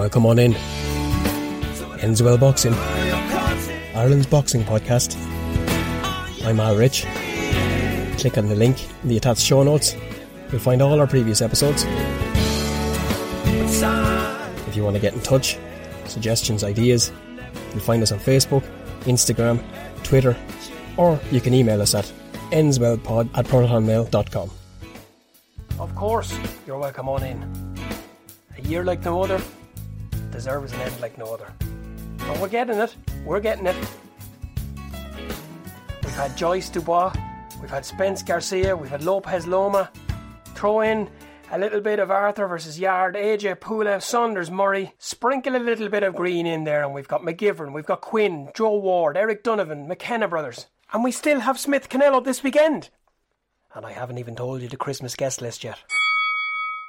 welcome on in. Enswell Boxing, Ireland's boxing podcast. I'm Al Rich. Click on the link in the attached show notes. You'll find all our previous episodes. If you want to get in touch, suggestions, ideas, you'll find us on Facebook, Instagram, Twitter, or you can email us at enswellpod at protonmail.com. Of course, you're welcome on in. A year like no other deserves an end like no other. But we're getting it. We're getting it. We've had Joyce Dubois, we've had Spence Garcia, we've had Lopez Loma. Throw in a little bit of Arthur versus Yarde, AJ Pulev, Saunders Murray. Sprinkle a little bit of Green in there, and we've got McGivern, we've got Quinn, Joe Ward, Eric Donovan, McKenna brothers. And we still have Smith Canelo this weekend. And I haven't even told you the Christmas guest list yet.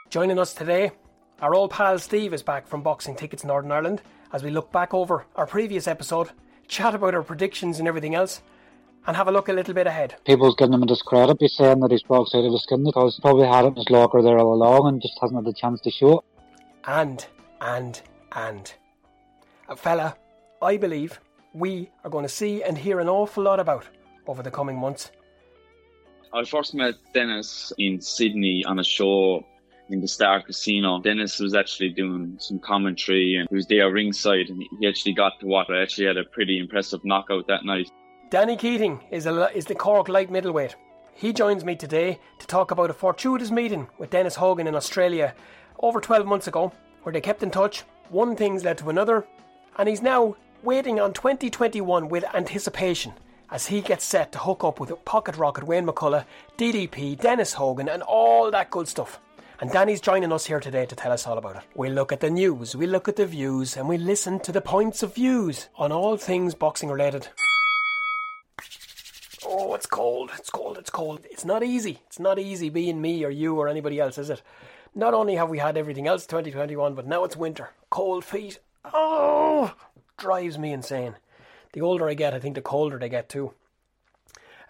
Joining us today, our old pal Steve is back from Boxing Tickets Northern Ireland as we look back over our previous episode, chat about our predictions and everything else, and have a look a little bit ahead. People's giving him a discredit by saying that he's boxed out of his skin because he probably had it in his locker there all along and just hasn't had the chance to show it. And, and, and. A fella, I believe, we are going to see and hear an awful lot about over the coming months. I first met Dennis in Sydney on a show the Star Casino. Dennis was actually doing some commentary and he was there ringside and he actually got to what I actually had a pretty impressive knockout that night. Danny Keating is, a, is the Cork light middleweight. He joins me today to talk about a fortuitous meeting with Dennis Hogan in Australia over 12 months ago, where they kept in touch. One thing's led to another, and he's now waiting on 2021 with anticipation as he gets set to hook up with Pocket Rocket, Wayne McCullough, DDP, Dennis Hogan, and all that good stuff. And Danny's joining us here today to tell us all about it. We look at the news, we look at the views, and we listen to the points of views on all things boxing related. Oh, it's cold, it's cold, it's cold. It's not easy. It's not easy being me or you or anybody else, is it? Not only have we had everything else 2021, but now it's winter. Cold feet. Oh, drives me insane. The older I get, I think the colder they get too.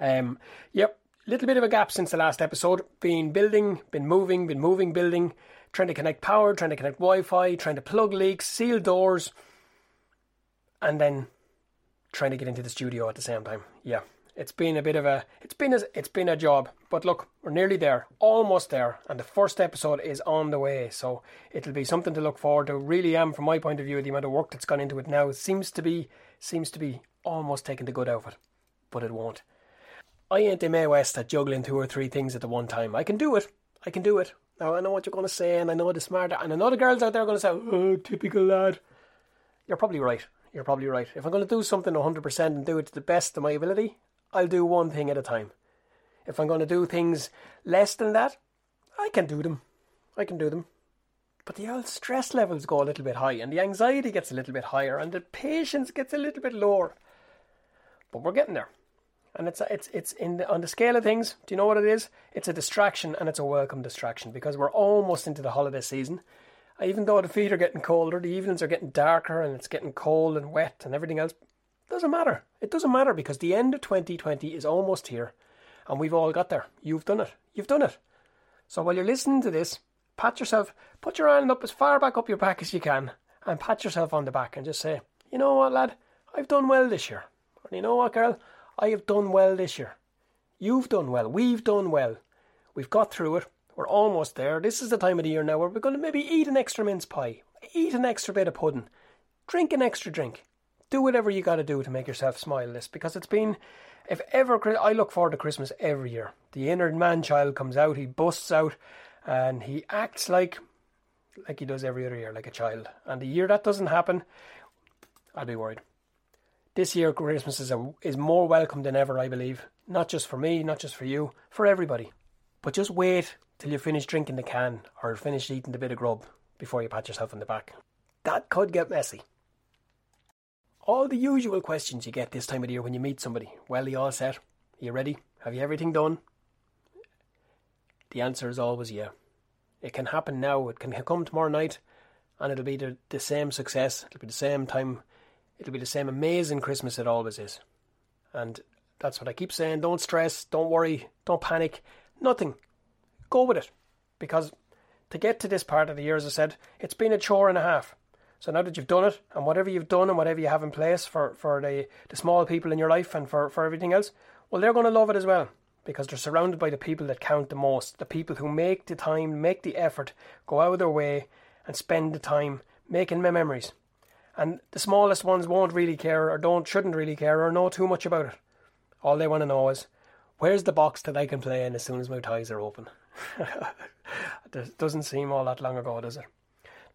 Um, yep, little bit of a gap since the last episode. Been building, been moving, been moving, building, trying to connect power, trying to connect Wi-Fi, trying to plug leaks, seal doors, and then trying to get into the studio at the same time. Yeah, it's been a bit of a it's been a it's been a job, but look, we're nearly there, almost there, and the first episode is on the way. So it'll be something to look forward to. Really am, from my point of view, the amount of work that's gone into it now seems to be seems to be almost taking the good out of it, but it won't. I ain't the Mae West at juggling two or three things at the one time. I can do it. I can do it. Now I know what you're going to say, and I know the smarter, and I know the girls out there are going to say, "Oh, typical lad." You're probably right. You're probably right. If I'm going to do something 100% and do it to the best of my ability, I'll do one thing at a time. If I'm going to do things less than that, I can do them. I can do them. But the old stress levels go a little bit high, and the anxiety gets a little bit higher, and the patience gets a little bit lower. But we're getting there. And it's it's it's in the, on the scale of things. Do you know what it is? It's a distraction, and it's a welcome distraction because we're almost into the holiday season. Uh, even though the feet are getting colder, the evenings are getting darker, and it's getting cold and wet, and everything else. Doesn't matter. It doesn't matter because the end of 2020 is almost here and we've all got there. You've done it. You've done it. So while you're listening to this, pat yourself, put your hand up as far back up your back as you can and pat yourself on the back and just say, you know what, lad, I've done well this year. And you know what, girl, I have done well this year. You've done well. We've done well. We've got through it. We're almost there. This is the time of the year now where we're going to maybe eat an extra mince pie, eat an extra bit of pudding, drink an extra drink do whatever you got to do to make yourself smile this because it's been if ever I look forward to Christmas every year. The inner man child comes out, he busts out, and he acts like like he does every other year, like a child. And the year that doesn't happen, I'd be worried. This year Christmas is a, is more welcome than ever, I believe. Not just for me, not just for you, for everybody. But just wait till you finish drinking the can or finish eating the bit of grub before you pat yourself on the back. That could get messy all the usual questions you get this time of year when you meet somebody. Well, you all set? Are you ready? Have you everything done? The answer is always yeah. It can happen now. It can come tomorrow night, and it'll be the, the same success. It'll be the same time. It'll be the same amazing Christmas it always is. And that's what I keep saying. Don't stress. Don't worry. Don't panic. Nothing. Go with it. Because to get to this part of the year, as I said, it's been a chore and a half. So now that you've done it, and whatever you've done and whatever you have in place for, for the, the small people in your life and for, for everything else, well, they're going to love it as well because they're surrounded by the people that count the most, the people who make the time, make the effort, go out of their way and spend the time making my memories. And the smallest ones won't really care or don't shouldn't really care or know too much about it. All they want to know is where's the box that I can play in as soon as my ties are open. it doesn't seem all that long ago, does it?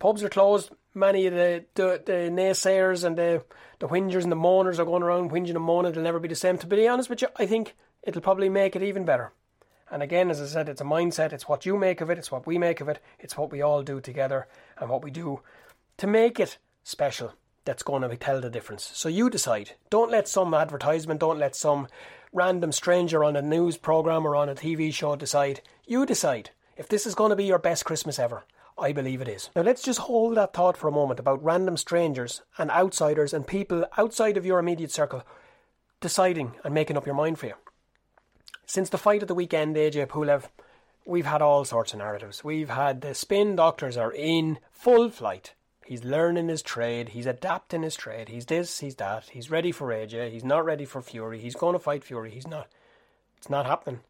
Pubs are closed. Many of the, the, the naysayers and the, the whingers and the moaners are going around whinging and moaning. It'll never be the same. To be honest with you, I think it'll probably make it even better. And again, as I said, it's a mindset. It's what you make of it. It's what we make of it. It's what we all do together and what we do to make it special that's going to tell the difference. So you decide. Don't let some advertisement, don't let some random stranger on a news program or on a TV show decide. You decide if this is going to be your best Christmas ever. I believe it is. Now let's just hold that thought for a moment about random strangers and outsiders and people outside of your immediate circle deciding and making up your mind for you. Since the fight of the weekend, AJ Pulev, we've had all sorts of narratives. We've had the spin doctors are in full flight. He's learning his trade. He's adapting his trade. He's this, he's that. He's ready for AJ. He's not ready for Fury. He's going to fight Fury. He's not. It's not happening.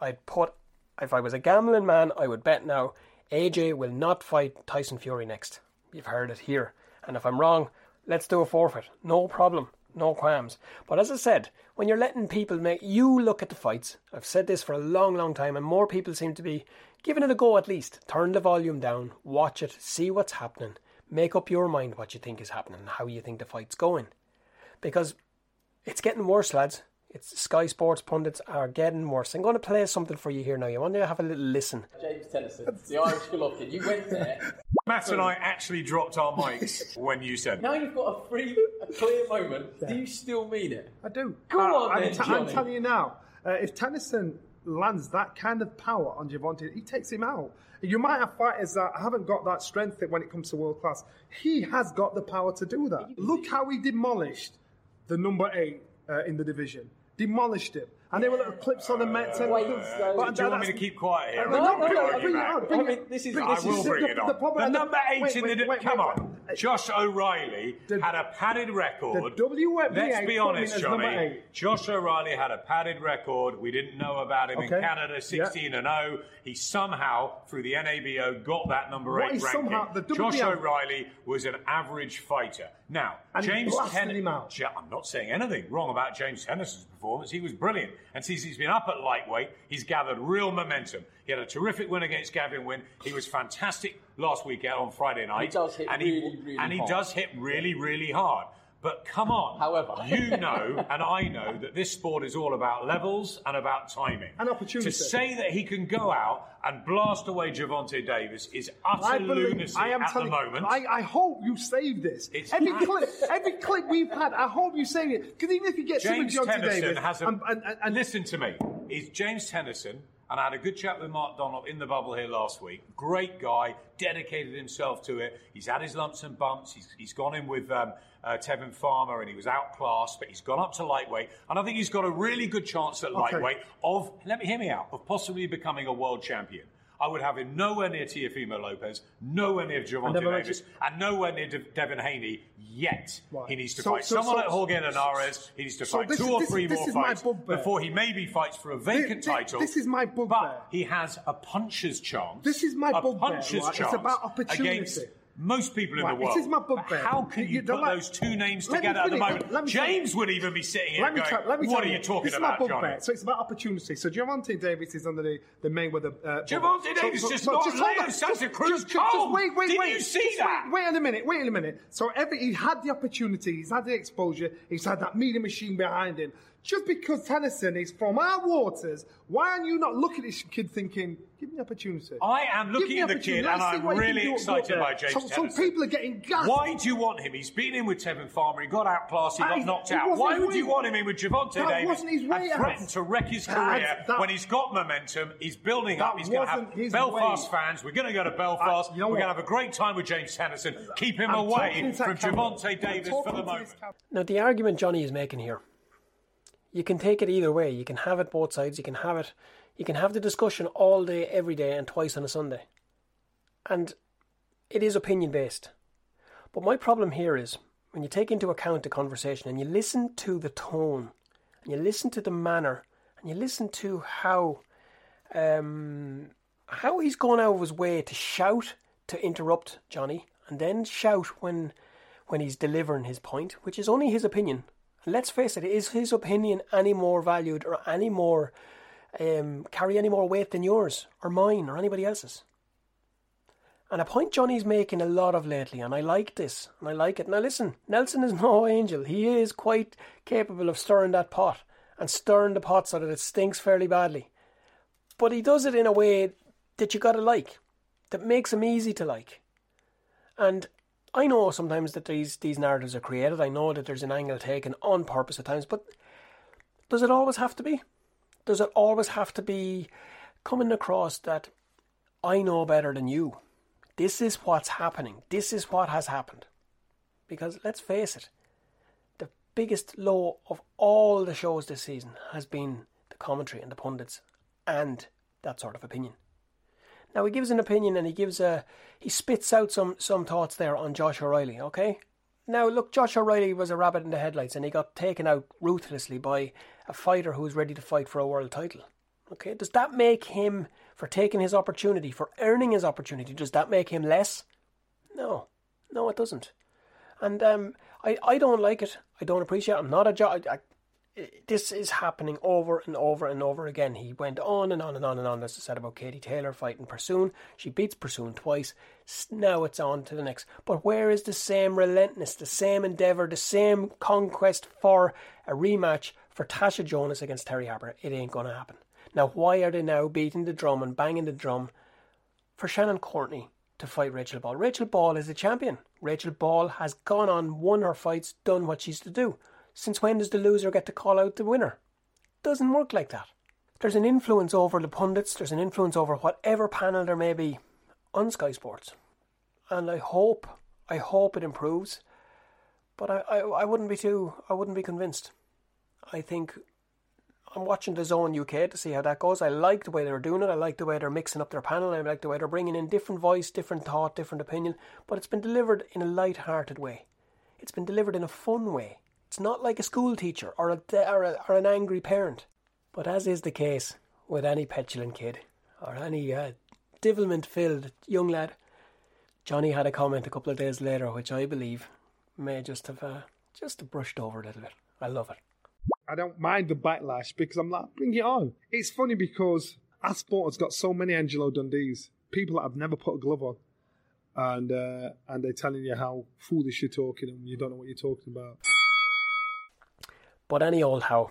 I'd put, if I was a gambling man, I would bet now AJ will not fight Tyson Fury next. You've heard it here. And if I'm wrong, let's do a forfeit. No problem. No qualms. But as I said, when you're letting people make you look at the fights, I've said this for a long, long time, and more people seem to be giving it a go at least. Turn the volume down, watch it, see what's happening, make up your mind what you think is happening, and how you think the fight's going. Because it's getting worse, lads. It's Sky Sports pundits are getting worse. I'm going to play something for you here now. You want to have a little listen. James Tennyson, the Irish Golovkin. You went there. Matt and I actually dropped our mics when you said. Now you've got a free, a clear moment. Do you still mean it? I do. Go Uh, on I'm, then, t- I'm telling you now, uh, if Tennyson lands that kind of power on Gervonta, he takes him out. You might have fighters that haven't got that strength when it comes to world class. He has got the power to do that. Look how he demolished the number eight uh, in the division. Demolished him. And there were little clips on the Mets. And Wait, so- but Do you want me to keep quiet here? No, no, no, it bring it on, bring I mean, this is- I will is- bring the- it the on. problem- The number eight wait, in the wait, come wait, on. wait. Josh O'Reilly The- had a padded record. The WNBA Let's be honest, Johnny. Josh O'Reilly had a padded record. We didn't know about him in Okay. Canada, Yeah. 16 and 0. He somehow, through the NABO, got that number What eight ranking. somehow- the Josh O'Reilly was an average fighter. Now, And James blasted Ten- him out. Ja- I'm not saying anything wrong about James Tennyson's performance. He was brilliant. And since he's been up at lightweight, he's gathered real momentum. He had a terrific win against Gavin Gwynne. He was fantastic last weekend on Friday night. does hit and really, really And he does hit really, really hard. But come on. However. you know and I know that this sport is all about levels and about timing. And opportunity. To say that he can go out and blast away Gervonta Davis is utter I believe, lunacy I am at the telling moment. I, I hope you save this. It's- every clip, every clip we've had, I hope you save it. Because even if you get James Super Deontay Tennyson Davis, has a. and, and, and, and listen to me. Is James Tennyson, and I had a good chat with Mark Donald in the bubble here last week. Great guy, dedicated himself to it. He's had his lumps and bumps. He's, he's gone in with um, uh, Tevin Farmer, and he was outclassed, but he's gone up to lightweight, and I think he's got a really good chance at lightweight of. Let me hear me out of possibly becoming a world champion. I would have him nowhere near Teofimo Lopez, nowhere near Gervonta Davis, mentioned- and nowhere near De- Devin Haney yet. Right. He needs to So- fight so- someone so- like Jorge Linares. He needs to fight two is- or this is- three this more fights before he maybe fights for a vacant Thi- thi- title. this is my bugbear. But he has a puncher's chance. This is my a bugbear, puncher's right? It's about opportunity. against most people in Right, the this world. is my bugbear. How can You- you, you put like- those two names together at the moment? Let me. James would even be sitting here let me, going, tell, let me "What are you talking this about, is my Johnny?" bugbear. So it's about opportunity. So Gervonta Davis is under the, the Mayweather. Uh, Gervonta. Davis just so got hold Leo on. Santa Just- Cruz just- just cold. wait, wait, Didn't wait. you see Just that? Wait, wait a minute. Wait a minute. So every he had the opportunity. He's had the exposure. He's had that media machine behind him. Just because Tennyson is from our waters, why aren't you not looking at this kid thinking, give me the opportunity? I am looking at the kid and I'm what he can really excited there. by James so, so Tennyson. people are getting gassed. Why do you want him? He's been in with Tevin Farmer. He got outclassed. He got That- knocked it out. Why his would you want him in with Gervonta That Davis wasn't his and weight, threaten Alex. to wreck his career that- when he's got momentum? He's building up. He's going to have Belfast weight. fans. We're going to go to Belfast. I- you know We're going to have a great time with James Tennyson. Keep him I'm away from that. Gervonta Davis for the moment. Now, the argument Johnny is making here, you can take it either way. You can have it both sides. You can have it, you can have the discussion all day, every day, and twice on a Sunday. And it is opinion based. But my problem here is when you take into account the conversation and you listen to the tone and you listen to the manner and you listen to how um, how he's gone out of his way to shout to interrupt Johnny and then shout when when he's delivering his point, which is only his opinion. Let's face it, is his opinion any more valued or any more um, carry any more weight than yours or mine or anybody else's? And a point Johnny's making a lot of lately, and I like this, and I like it. Now listen, Nelson is no angel. He is quite capable of stirring that pot and stirring the pot so that it stinks fairly badly. But he does it in a way that you gotta like, that makes him easy to like. And I know sometimes that these these narratives are created. I know that there's an angle taken on purpose at times, but does it always have to be? Does it always have to be coming across that I know better than you? This is what's happening. This is what has happened. Because let's face it, the biggest low of all the shows this season has been the commentary and the pundits and that sort of opinion. Now he gives an opinion and he gives a he spits out some some thoughts there on Josh O'Reilly, okay? Now look, Josh O'Reilly was a rabbit in the headlights and he got taken out ruthlessly by a fighter who was ready to fight for a world title. Okay, does that make him for taking his opportunity, for earning his opportunity, does that make him less? No. No, it doesn't. And um, I, I don't like it. I don't appreciate it. I'm not a job this is happening over and over and over again. He went on and on and on and on, as I said about Katie Taylor fighting Persoon. She beats Persoon twice. Now it's on to the next. But where is the same relentlessness, the same endeavour, the same conquest for a rematch for Tasha Jonas against Terry Harper? It ain't going to happen. Now, why are they now beating the drum and banging the drum for Shannon Courtenay to fight Rachel Ball? Rachel Ball is the champion. Rachel Ball has gone on, won her fights, done what she's to do. Since when does the loser get to call out the winner? Doesn't work like that. There's an influence over the pundits, there's an influence over whatever panel there may be on Sky Sports. And I hope, I hope it improves. But I, I, I wouldn't be too, I wouldn't be convinced. I think I'm watching DAZN UK to see how that goes. I like the way they're doing it. I like the way they're mixing up their panel. I like the way they're bringing in different voice, different thought, different opinion. But it's been delivered in a light-hearted way. It's been delivered in a fun way. It's not like a school teacher or, a, or, a, or an angry parent. But as is the case with any petulant kid or any uh, devilment filled young lad, Johnny had a comment a couple of days later, which I believe may just have uh, just brushed over a little bit. I love it. I don't mind the backlash because I'm like, bring it on. It's funny because our sport has got so many Angelo Dundees, people that have never put a glove on, and uh, and they're telling you how foolish you're talking and you don't know what you're talking about. But any old how.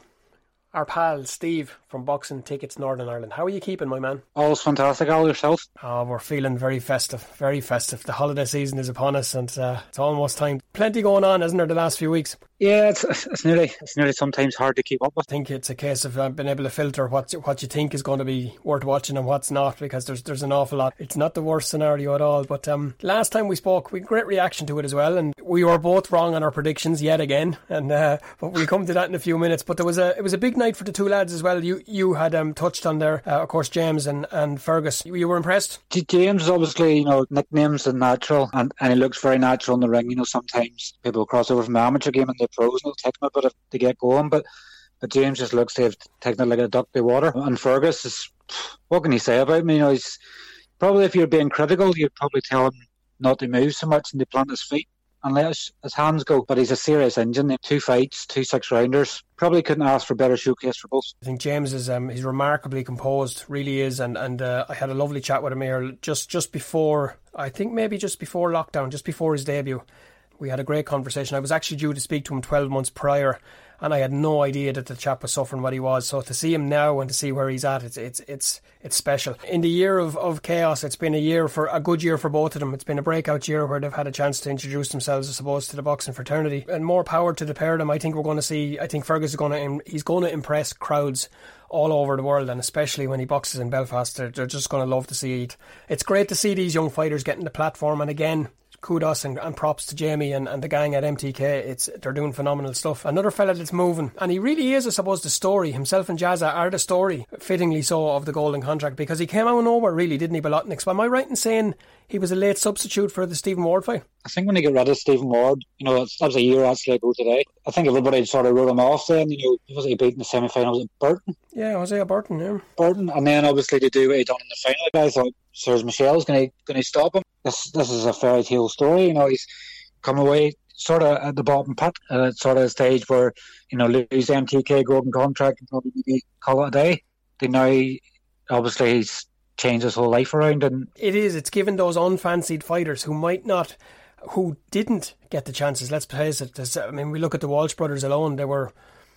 Our pal Steve from Boxing Tickets Northern Ireland. How are you keeping, my man? All's fantastic. All yourself? Oh, we're feeling very festive, very festive. The holiday season is upon us, and uh, it's almost time. Plenty going on, isn't there? The last few weeks. Yeah, it's, it's nearly it's nearly sometimes hard to keep up with. I think it's a case of uh, being able to filter what what you think is going to be worth watching and what's not, because there's there's an awful lot. It's not the worst scenario at all. But um, last time we spoke, we had great reaction to it as well, and we were both wrong on our predictions yet again. And uh, but we'll come to that in a few minutes. But there was a it was a big night for the two lads as well. You you had um, touched on there, uh, of course, James and, and Fergus. You were impressed. James is obviously you know nicknames and natural, and, and he looks very natural in the ring. You know sometimes people cross over from the amateur game and the pros, and it'll take them a bit to get going, but. But James just looks to have taken it like a duck by water. And Fergus is, what can he say about me? You know, he's probably if you're being critical, you'd probably tell him not to move so much and to plant his feet and let his, his hands go. But he's a serious engine. Two fights, two six rounders. Probably couldn't ask for a better showcase for both. I think James is um, he's remarkably composed, really is, and and uh, I had a lovely chat with him here just just before I think maybe just before lockdown, just before his debut. We had a great conversation. I was actually due to speak to him 12 months prior, and I had no idea that the chap was suffering what he was. So to see him now and to see where he's at, it's it's it's it's special. In the year of, of chaos, it's been a year for a good year for both of them. It's been a breakout year where they've had a chance to introduce themselves, I suppose, to the boxing fraternity, and more power to the pair of them. I think we're going to see. I think Fergus is going to he's going to impress crowds all over the world, and especially when he boxes in Belfast, they're, they're just going to love to see it. It's great to see these young fighters getting the platform, and again, kudos and, and props to Jamie and, and the gang at MTK. It's they're doing phenomenal stuff. Another fella that's moving, and he really is, I suppose, the story. Himself and Jazza are the story, fittingly so, of the golden contract because he came out of nowhere, really, didn't he, Bolotniks? Am I right in saying he was a late substitute for the Stephen Ward fight? I think when they get rid of Stephen Ward, you know, that was a year actually ago today. I think everybody sort of wrote him off then. You know, he was he beating the semi final? Was it Burton? Yeah, Hosea Burton, yeah. Burton, and then obviously to do what he done in the final. I thought Serge Michel's going to going to stop him. This this is a fairy tale story. You know, he's come away sort of at the bottom pit, uh, sort of a stage where you know lose MTK golden contract and probably maybe call it a day. They now obviously he's changed his whole life around, and It is. It's given those unfancied fighters who might not, who didn't get the chances. Let's face it. I mean, we look at the Walsh brothers alone. They were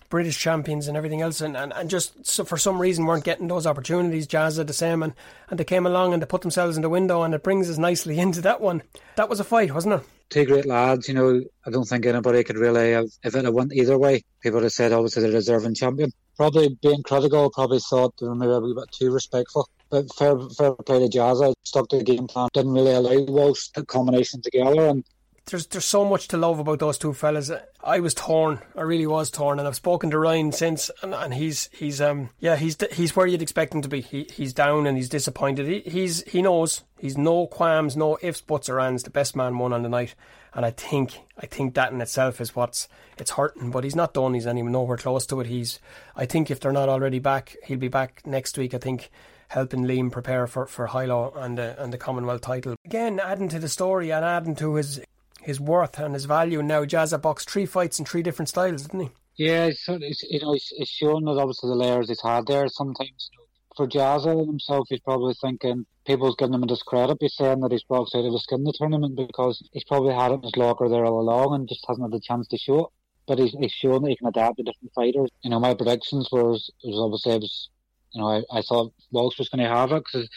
British champions and everything else, and, and, and just so for some reason weren't getting those opportunities. Jazza the same, and, and they came along and they put themselves in the window, and it brings us nicely into that one. That was a fight, wasn't it? two great lads. You know, I don't think anybody could really have if it went either way. People would have said obviously the deserving champion. Probably being critical, probably thought they were maybe a bit too respectful. But fair, fair play to Jazz, I Stuck to the game plan. Didn't really allow Walsh to combination together. And there's there's so much to love about those two fellas. I was torn. I really was torn, and I've spoken to Ryan since, and, and he's he's um yeah he's he's where you'd expect him to be. He he's down and he's disappointed. He he's he knows he's no qualms, no ifs, buts or ands. The best man won on the night, and I think I think that in itself is what's it's hurting. But he's not done. He's anywhere nowhere close to it. He's I think if they're not already back, he'll be back next week. I think helping Liam prepare for for Hilo and uh, and the Commonwealth title again, adding to the story and adding to his his worth and his value. And now Jazza boxed three fights in three different styles, didn't he? yeah, it's, it's you know it's, it's shown that obviously the layers he's had there. Sometimes for Jazza himself, he's probably thinking people's giving him a discredit by saying that he's boxed out of his skin in the tournament because he's probably had it in his locker there all along and just hasn't had the chance to show it. But he's, he's shown that he can adapt to different fighters. You know, my predictions was was obviously it was you know I, I thought Walsh was going to have it because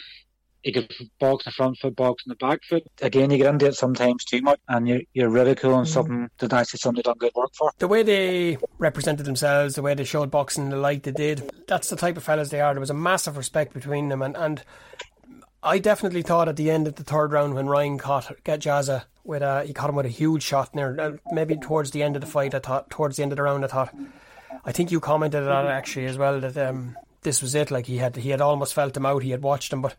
he could box in the front foot, box in the back foot. Again, you get into it sometimes too much, and you're, you're ridiculing something that actually somebody done good work for. The way they represented themselves, the way they showed boxing in the light they did, that's the type of fellas they are. There was a massive respect between them, and, and I definitely thought at the end of the third round when Ryan caught get Jazza with a he caught him with a huge shot there. uh, Maybe towards the end of the fight, I thought towards the end of the round, I thought. I think you commented on it actually as well that um, this was it. Like he had he had almost felt him out. He had watched him, but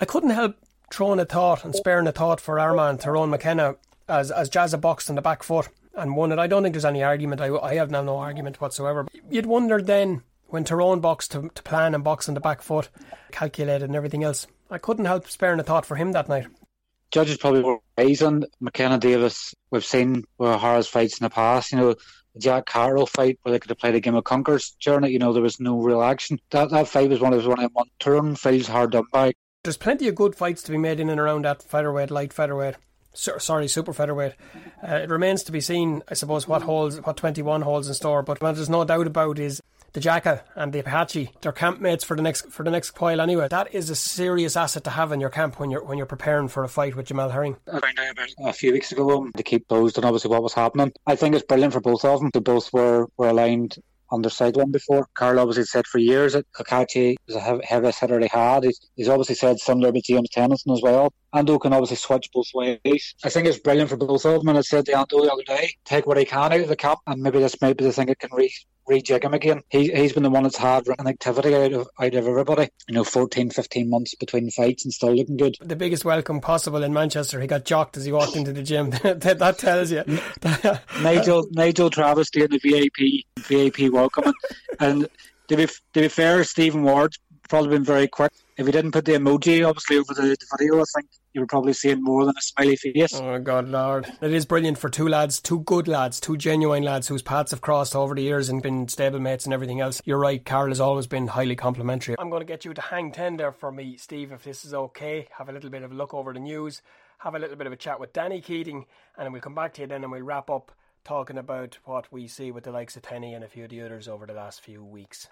I couldn't help throwing a thought and sparing a thought for our man Tyrone McKenna as as Jazza boxed on the back foot and won it. I don't think there's any argument. I, I have now no argument whatsoever. You'd wonder then when Tyrone boxed to, to plan and box on the back foot, calculated and everything else. I couldn't help sparing a thought for him that night. judges probably were on McKenna Davis. We've seen where Harris fights in the past, you know, Jack Carroll fight where they could have played a game of Conkers during it, you know, there was no real action. That that fight was one of those one I want. Turn feels hard done by. There's plenty of good fights to be made in and around that featherweight, light featherweight. So, sorry, super featherweight. Uh, it remains to be seen, I suppose, what holds, what 21 holds in store. But what there's no doubt about is the Jackal and the Apache. They're campmates for the next for the next while anyway. That is a serious asset to have in your camp when you're when you're preparing for a fight with Jamel Herring. A few weeks ago um, to keep posed on obviously what was happening. I think it's brilliant for both of them. They both were, were aligned on their sideline before. Carl obviously said for years that Cacace was a heaviest hitter they had. He's, he's obviously said similar about James Tennyson as well. Ando can obviously switch both ways. I think it's brilliant for both of them. And I said to Ando the other day, take what he can out of the cap, and maybe this might be the thing that can re- rejig him again. He, he's been the one that's had activity out of out of everybody. You know, 14, 15 months between fights and still looking good. The biggest welcome possible in Manchester. He got jocked as he walked into the gym. that, that tells you. Nigel Nigel Travis doing the VIP VIP welcome, and to be to be fair, Stephen Ward's probably been very quick. If you didn't put the emoji obviously over the, the video, I think you were probably seeing more than a smiley face. Oh God, Lord! It is brilliant for two lads, two good lads, two genuine lads whose paths have crossed over the years and been stablemates and everything else. You're right, Carl has always been highly complimentary. I'm going to get you to hang ten there for me, Steve, if this is okay. Have a little bit of a look over the news, have a little bit of a chat with Danny Keating, and then we'll come back to you then and we'll wrap up talking about what we see with the likes of Tenny and a few of the others over the last few weeks.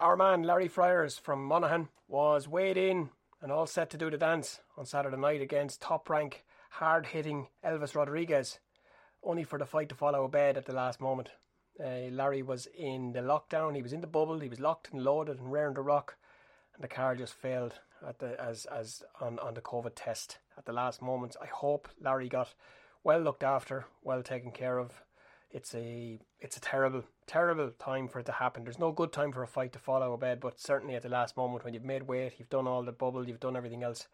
Our man Larry Fryers from Monaghan was weighed in and all set to do the dance on Saturday night against top rank, hard hitting Elvis Rodriguez, only for the fight to follow a bed at the last moment. Uh, Larry was in the lockdown, he was in the bubble, he was locked and loaded and raring to rock. and the car just failed at the as as on, on the COVID test at the last moment. I hope Larry got well looked after, well taken care of. It's a it's a terrible terrible time for it to happen. There's no good time for a fight to fall out of bed, but certainly at the last moment when you've made weight, you've done all the bubble, you've done everything else,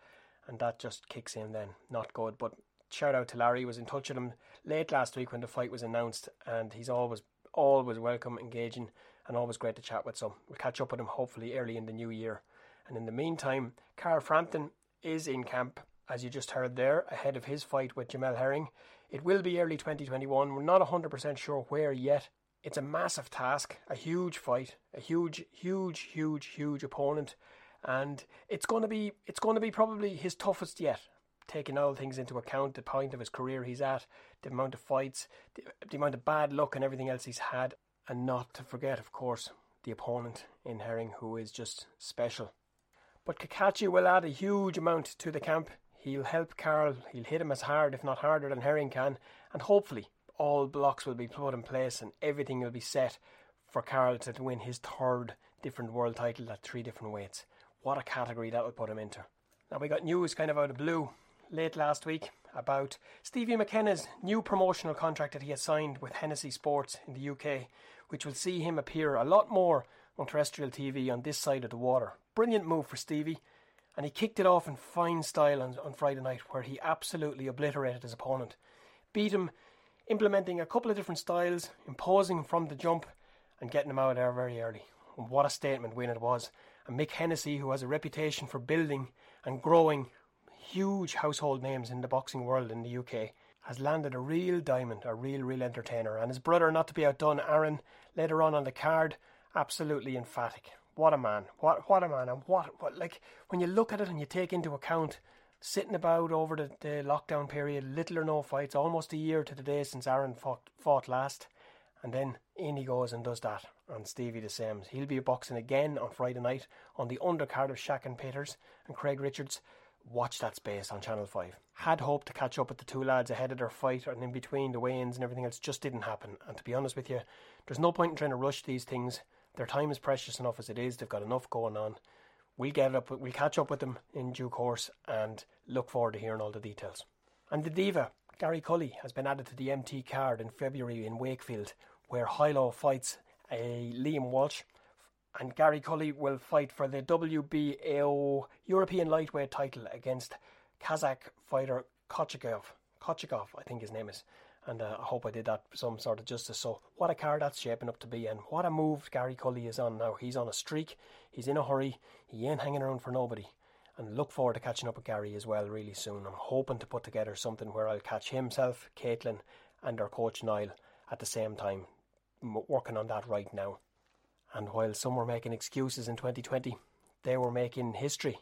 and that just kicks in. Then not good. But shout out to Larry. Was in touch with him late last week when the fight was announced, and he's always always welcome, engaging, and always great to chat with. So we'll catch up with him hopefully early in the new year. And in the meantime, Carl Frampton is in camp, as you just heard there, ahead of his fight with Jamel Herring. It will be early 2021. We're not 100% sure where yet. It's a massive task, a huge fight, a huge, huge, huge, huge opponent, and it's going to be it's going to be probably his toughest yet taking all things into account, the point of his career he's at, the amount of fights, the, the amount of bad luck and everything else he's had, and not to forget, of course, the opponent in Herring, who is just special. But Cacace will add a huge amount to the camp. He'll help Carl, he'll hit him as hard, if not harder, than Herring can, and hopefully all blocks will be put in place and everything will be set for Carl to win his third different world title at three different weights. What a category that will put him into. Now we got news kind of out of blue late last week about Stevie McKenna's new promotional contract that he has signed with Hennessy Sports in the UK, which will see him appear a lot more on terrestrial TV on this side of the water. Brilliant move for Stevie, and he kicked it off in fine style on, on Friday night, where he absolutely obliterated his opponent. Beat him, implementing a couple of different styles, imposing from the jump, and getting him out of there very early. And what a statement win it was. And Mick Hennessy, who has a reputation for building and growing huge household names in the boxing world in the UK, has landed a real diamond, a real, real entertainer. And his brother, not to be outdone, Aaron, later on on the card, absolutely emphatic. What a man! What what a man! And what what like when you look at it and you take into account sitting about over the, the lockdown period, little or no fights, almost a year to the day since Aaron fought, fought last, and then in he goes and does that. And Stevie the same. He'll be boxing again on Friday night on the undercard of Shaq and Peters and Craig Richards watch that space on Channel 5. Had hoped to catch up with the two lads ahead of their fight and in between the weigh ins and everything else, just didn't happen. And to be honest with you, there's no point in trying to rush these things. Their time is precious enough as it is, they've got enough going on. We'll get up, we'll catch up with them in due course and look forward to hearing all the details. And the Diva, Gary Cully, has been added to the MT card in February in Wakefield, where Hilo fights a Liam Walsh and Gary Cully will fight for the WBO European lightweight title against Kazakh fighter Kochikov. Kochikov, I think his name is. And uh, I hope I did that some sort of justice. So, what a car that's shaping up to be, and what a move Gary Cully is on now. He's on a streak, he's in a hurry, he ain't hanging around for nobody. And look forward to catching up with Gary as well, really soon. I'm hoping to put together something where I'll catch himself, Caitlin, and our coach Niall at the same time. I'm working on that right now. And while some were making excuses in 2020, they were making history.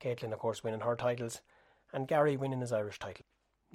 Caitlin, of course, winning her titles, and Gary winning his Irish title.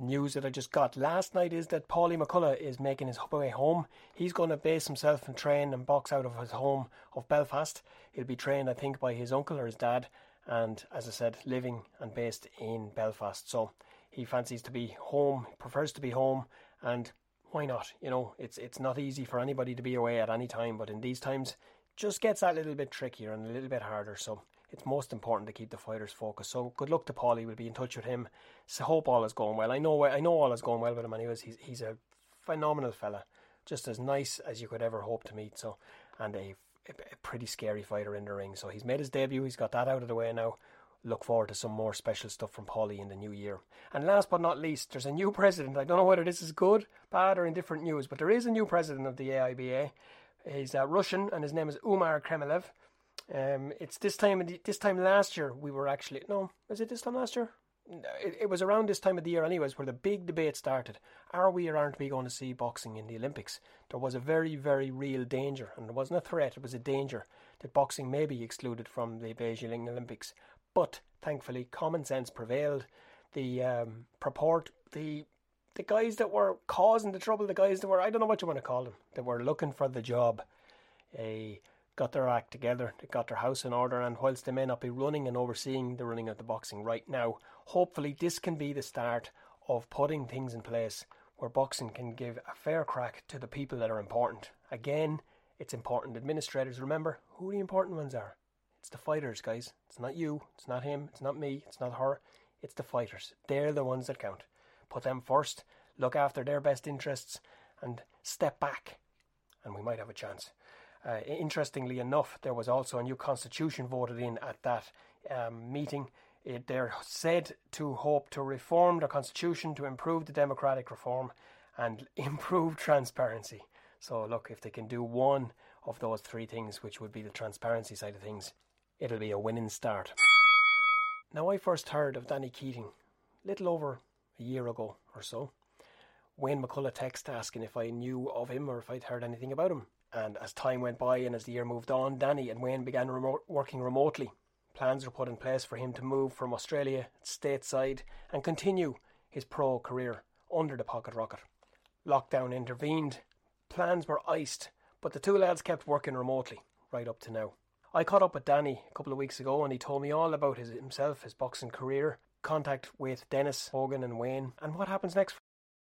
News that I just got last night is that Paulie McCullough is making his way home. He's going to base himself and train and box out of his home of Belfast. He'll be trained, I think, by his uncle or his dad, and as I said, living and based in Belfast. So he fancies to be home, prefers to be home, and why not? You know, it's it's not easy for anybody to be away at any time, but in these times, just gets that little bit trickier and a little bit harder. So it's most important to keep the fighters focused. So good luck to Paulie. We'll be in touch with him. So hope all is going well. I know I know all is going well with him. Anyways, he's he's a phenomenal fella, just as nice as you could ever hope to meet. So and a, a pretty scary fighter in the ring. So he's made his debut. He's got that out of the way now look forward to some more special stuff from Paulie in the new year. And last but not least, there's a new president. I don't know whether this is good, bad, or indifferent news, but there is a new president of the AIBA. He's uh, Russian, and his name is Umar Kremlev. Um, it's this time. This time last year, we were actually no. Was it this time last year? It, it was around this time of the year, anyways, where the big debate started: Are we or aren't we going to see boxing in the Olympics? There was a very, very real danger, and it wasn't a threat; it was a danger that boxing may be excluded from the Beijing Olympics. But thankfully, common sense prevailed. The um, purport, the the guys that were causing the trouble, the guys that were I don't know what you want to call them, that were looking for the job, uh, got their act together, they got their house in order, and whilst they may not be running and overseeing the running of the boxing right now, hopefully this can be the start of putting things in place where boxing can give a fair crack to the people that are important. Again, it's important. Administrators, remember who the important ones are. It's the fighters, guys. It's not you. It's not him. It's not me. It's not her. It's the fighters. They're the ones that count. Put them first. Look after their best interests, and step back, and we might have a chance. Uh, interestingly enough, there was also a new constitution voted in at that um, meeting. It, they're said to hope to reform the constitution to improve the democratic reform and improve transparency. So, look, if they can do one of those three things, which would be the transparency side of things, it'll be a winning start. Now, I first heard of Danny Keating little over a year ago or so. Wayne McCullough texted asking if I knew of him or if I'd heard anything about him. And as time went by and as the year moved on, Danny and Wayne began remote, working remotely. Plans were put in place for him to move from Australia stateside and continue his pro career under the pocket rocket. Lockdown intervened, plans were iced, but the two lads kept working remotely right up to now. I caught up with Danny a couple of weeks ago and he told me all about his, himself, his boxing career, contact with Dennis, Hogan, and Wayne, and what happens next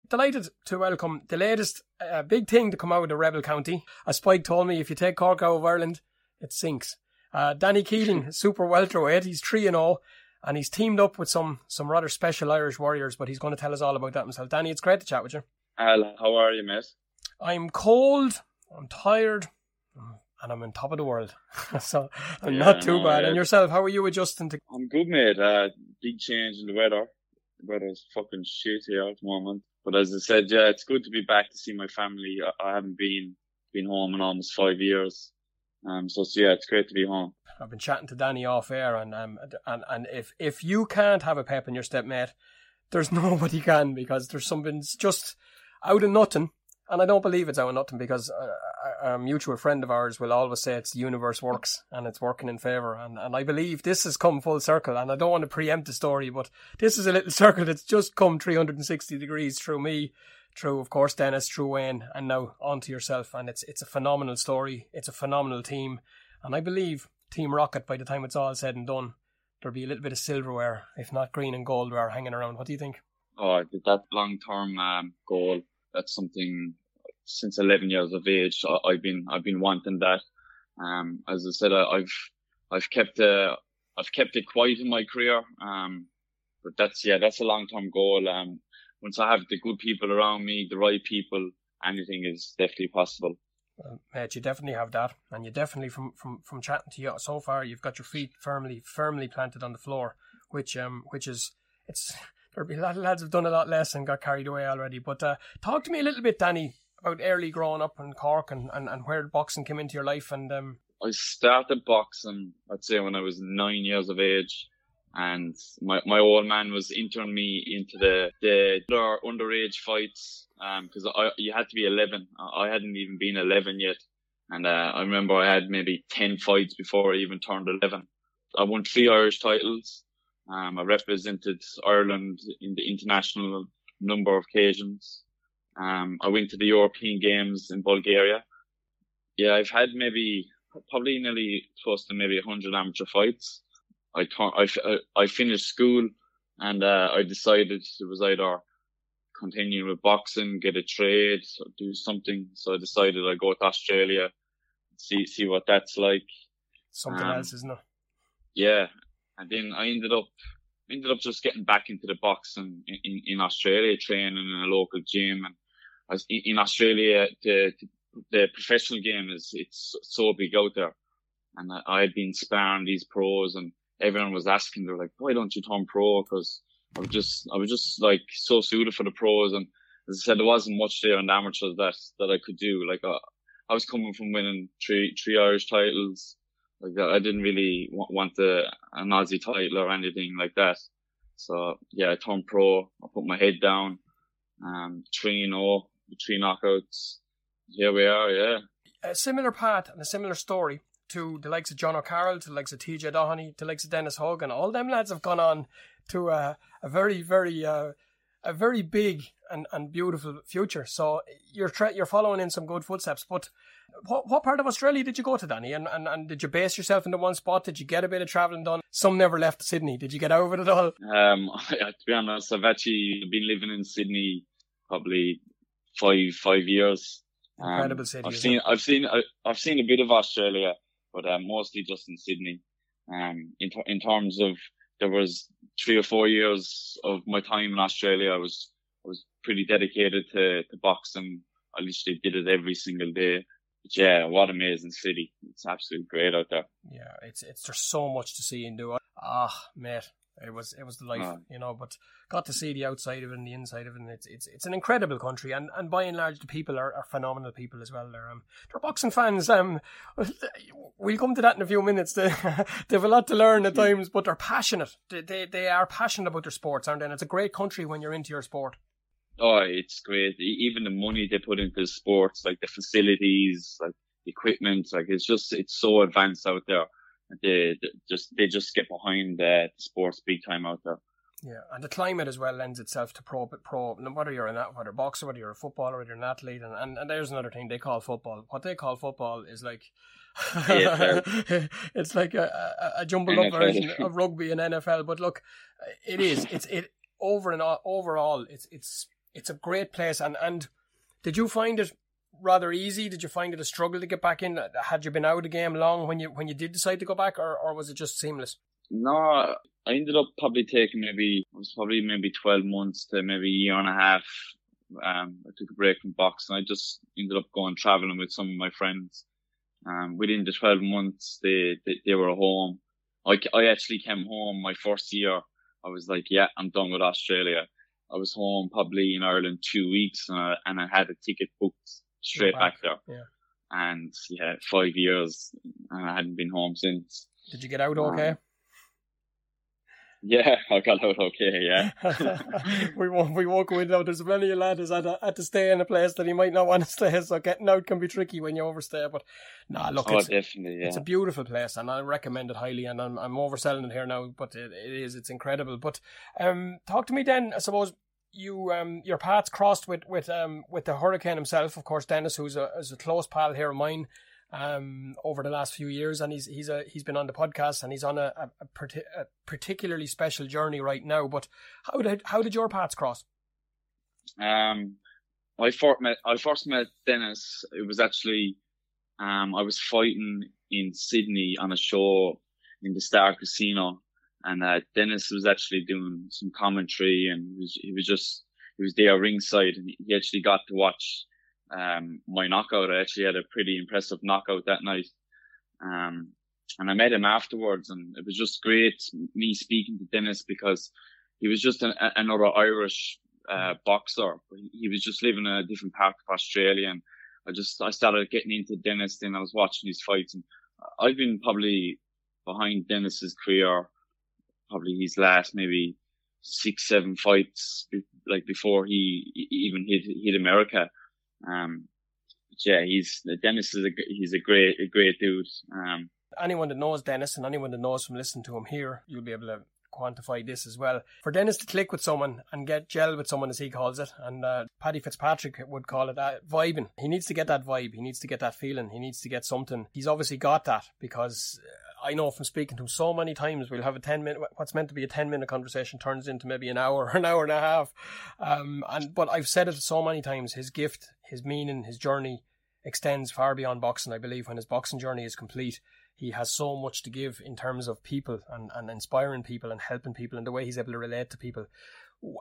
delighted to welcome the latest uh, big thing to come out of the Rebel County. As Spike told me, if you take Cork out of Ireland, it sinks. Uh, Danny Keating, super welterweight, he's 3 and 0, and he's teamed up with some some rather special Irish warriors, but he's going to tell us all about that himself. Danny, it's great to chat with you. Al, how are you, mate? I'm cold, I'm tired, and I'm on top of the world. so I'm Yeah, not too no, bad. yeah. And yourself, how are you adjusting to I'm good, mate. Uh, big change in the weather. The weather's fucking shit here at the moment. But as I said, yeah, it's good to be back to see my family. I, I haven't been been home in almost five years. Um, so, so yeah, it's great to be home. I've been chatting to Danny off air, and um, and and if if you can't have a pep in your step, mate, there's nobody can because there's something's just out of nothing, and I don't believe it's of nothing because a, a, a mutual friend of ours will always say it's the universe works and it's working in favour, and and I believe this has come full circle, and I don't want to preempt the story, but this is a little circle that's just come 360 degrees through me. Through, of course, Dennis, through Wayne, and now on to yourself. And it's it's a phenomenal story. It's a phenomenal team. And I believe Team Rocket, by the time it's all said and done, there'll be a little bit of silverware, if not green and goldware, hanging around. What do you think? Oh, that long term um, goal. That's something since 11 years of age. I, I've been I've been wanting that. Um, as I said, I, I've I've kept uh, I've kept it quiet in my career. Um, but that's yeah, that's a long term goal. Um, once I have the good people around me, the right people, anything is definitely possible. Well, mate, you definitely have that, and you definitely from from from chatting to you so far, you've got your feet firmly firmly planted on the floor, which um which is it's there'll be a lot of lads have done a lot less and got carried away already. But uh, talk to me a little bit, Danny, about early growing up in Cork and, and, and where boxing came into your life and um I started boxing, I'd say, when I was nine years of age. And my, my old man was entering me into the, the underage fights, um, cause I, you had to be 11. I I hadn't even been 11 yet. And, uh, I remember I had maybe 10 fights before I even turned 11. I won three Irish titles. Um, I represented Ireland in the international number of occasions. Um, I went to the European Games in Bulgaria. Yeah, I've had maybe probably nearly close to maybe 100 amateur fights. I I, I finished school and uh, I decided it was either continue with boxing, get a trade, or do something. So I decided I'd go to Australia, see see what that's like. something Um, else, isn't it? Yeah, and then I ended up ended up just getting back into the boxing in, in, in Australia, training in a local gym. And I was in, Australia, the the professional game is it's so big out there, and I, had been sparring these pros, and everyone was asking, they're like, "Why don't you turn pro?" Because I was just I was just like so suited for the pros, and as I said, there wasn't much there in the amateurs that that I could do. Like I, I was coming from winning three three Irish titles like. I didn't really want, want the, an Aussie title or anything like that. So yeah, I turned pro. I put my head down. Um, three and oh, three knockouts. Here we are. Yeah. a similar path and a similar story to the likes of Jono Carroll, to the likes of TJ Doheny, to the likes of Dennis Hogan. All them lads have gone on to a, a very, very, uh, a very big and, and beautiful future. So you're tra- you're following in some good footsteps. But what what part of Australia did you go to, Danny? And, and and did you base yourself into one spot? Did you get a bit of travelling done? Some never left Sydney. Did you get over it at all? Um, to be honest, I've actually been living in Sydney probably five five years. Um, Incredible city, I've seen? I've seen I- I've seen a bit of Australia, but uh, mostly just in Sydney. Um, in in terms of there was three or four years of my time in Australia, I was I was pretty dedicated to, to boxing. I literally did it every single day. But yeah, what amazing city! It's absolutely great out there. Yeah, it's it's there's so much to see and do. Ah, mate, it was it was the life, Oh. you know. But got to see the outside of it and the inside of it. And it's it's it's an incredible country, and, and by and large, the people are, are phenomenal people as well. They're um they're boxing fans. Um, we'll come to that in a few minutes. They they've a lot to learn at times, but they're passionate. They they, they are passionate about their sports, aren't they? And it's a great country when you're into your sport. Oh, it's great. Even the money they put into sports, like the facilities, like equipment, like it's just it's so advanced out there. They, they just they just get behind the sports big time out there. Yeah, and the climate as well lends itself to pro, pro. no, Whether you're an whether a boxer, whether you're a footballer, whether you're an athlete, and, and, and there's another thing they call football. What they call football is like, it's like a, a, a jumbled up version of rugby and NFL. But look, it is. It's it over and all, overall. It's it's it's a great place. And and did you find it rather easy? Did you find it a struggle to get back in? Had you been out of the game long when you when you did decide to go back, or, or was it just seamless? No, I ended up probably taking maybe it was probably maybe twelve months to maybe a year and a half. Um, I took a break from boxing. I just ended up going traveling with some of my friends. Um, within the twelve months, they they, they were home. I I actually came home my first year. I was like, yeah, I'm done with Australia. I was home probably in Ireland two weeks, and I, and I had a ticket booked straight back, back, there. yeah. And yeah, five years, and I hadn't been home since. Did you get out okay? Yeah, I got out okay. Yeah. we won't we won't go into that. There's plenty of lads had to, had to stay in a place that he might not want to stay, so getting out can be tricky when you overstay. But nah, look, oh, it's, definitely. Yeah. it's a beautiful place, and I recommend it highly. And I'm I'm overselling it here now, but it, it is it's incredible. But um, talk to me then. I suppose you um your paths crossed with with um with the hurricane himself, of course, Dennis, who's a is a close pal here of mine. Um, over the last few years, and he's he's a he's been on the podcast, and he's on a, a, a, particularly special journey right now. But how did how did your paths cross? Um, I first met I first met Dennis. It was actually um I was fighting in Sydney on a show in the Star Casino, and uh, Dennis was actually doing some commentary, and he was, he was just he was there ringside, and he actually got to watch um my knockout. I actually had a pretty impressive knockout that night. Um, and I met him afterwards, and it was just great me speaking to Dennis because he was just an, another Irish uh, boxer. He- was just living in a different part of Australia, and I just I started getting into Dennis. Then I was watching his fights, and I've been probably behind Dennis's career, probably his last maybe six seven fights, like before he even hit hit America. Um, yeah, he's Dennis is a he's a great a great dude. Um, anyone that knows Dennis and anyone that knows from listening to him here, you'll be able to quantify this as well. For Dennis to click with someone and get gel with someone, as he calls it, and uh, Paddy Fitzpatrick would call it uh, vibing. He needs to get that vibe. He needs to get that feeling. He needs to get something. He's obviously got that because I know from speaking to him so many times, we'll have a 10 minute, what's meant to be a 10 minute conversation turns into maybe an hour, or an hour and a half. Um, and, but I've said it so many times, his gift, his meaning, his journey extends far beyond boxing. I believe when his boxing journey is complete, he has so much to give in terms of people and, and inspiring people and helping people and the way he's able to relate to people.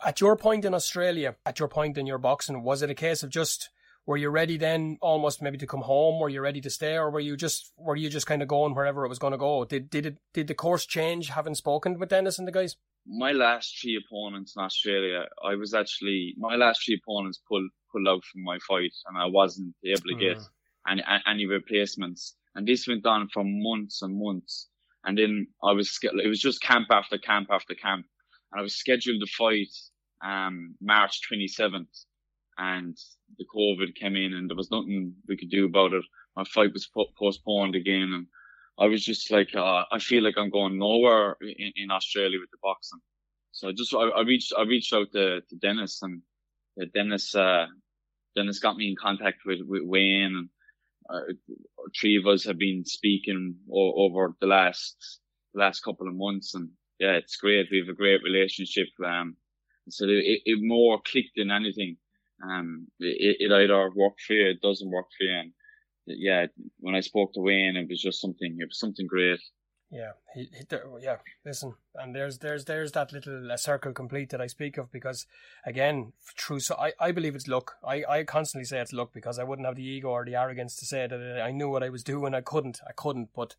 At your point in Australia, at your point in your boxing, was it a case of just were you ready then almost maybe to come home? Were you ready to stay or were you just were you just kind of going wherever it was going to go? Did did it did the course change having spoken with Dennis and the guys? my last three opponents in Australia, I was actually my last three opponents pulled pulled out from my fight, and I wasn't able to get Mm. any any replacements. And this went on for months and months. And then I was it was just camp after camp after camp, and I was scheduled to fight um March twenty seventh, and the COVID came in, and there was nothing we could do about it. My fight was po- postponed again, and I was just like, uh, I feel like I'm going nowhere in, in Australia with the boxing. So I just, I, I reached, I reached out to, to Dennis and uh, Dennis, uh, Dennis got me in contact with, with Wayne and uh, three of us have been speaking o- over the last, last couple of months. And yeah, it's great. We have a great relationship. Um, so it, it more clicked than anything. Um, it, it either worked for you, it doesn't work for you. And yeah, when I spoke to Wayne, it was just something, it was something great. Yeah, he, he there, yeah. Listen, and there's there's there's that little uh, circle complete that I speak of because again, true. So I, I believe it's luck. I, I constantly say it's luck because I wouldn't have the ego or the arrogance to say that I knew what I was doing. I couldn't. I couldn't. But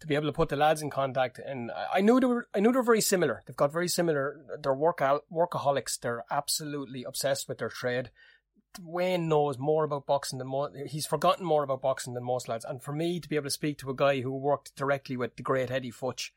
to be able to put the lads in contact, and I knew they were I knew they're very similar. They've got very similar. They're work workaholics. They're absolutely obsessed with their trade. Wayne knows more about boxing than more. He's forgotten more about boxing than most lads. And for me to be able to speak to a guy who worked directly with the great Eddie Futch,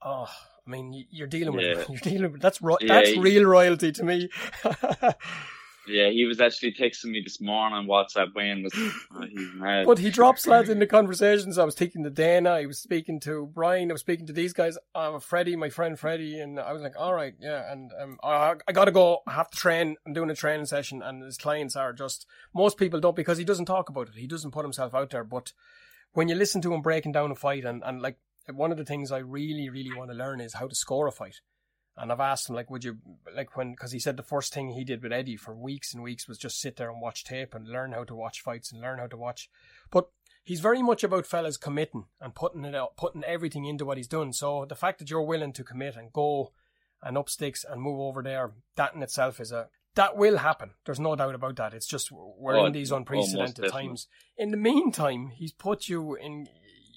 oh, I mean, you're dealing with yeah. you're dealing with that's ro- yeah, that's real royalty to me. Yeah, he was actually texting me this morning on WhatsApp. Wayne was, uh, he's mad. But he drops lads in the conversations. I was speaking to Dana, I was speaking to Brian, I was speaking to these guys. Uh, Freddie, my friend Freddie, and I was like, all right, yeah. And um, I, I got to go. I have to train. I'm doing a training session, and his clients are just most people don't because he doesn't talk about it. He doesn't put himself out there. But when you listen to him breaking down a fight, and and like one of the things I really really want to learn is how to score a fight. And I've asked him, like, would you, like, when, because he said the first thing he did with Eddie for weeks and weeks was just sit there and watch tape and learn how to watch fights and learn how to watch. But he's very much about fellas committing and putting it out, putting everything into what he's done. So the fact that you're willing to commit and go and up sticks and move over there, that in itself is a, that will happen. There's no doubt about that. It's just we're oh, in these unprecedented times. In the meantime, he's put you in,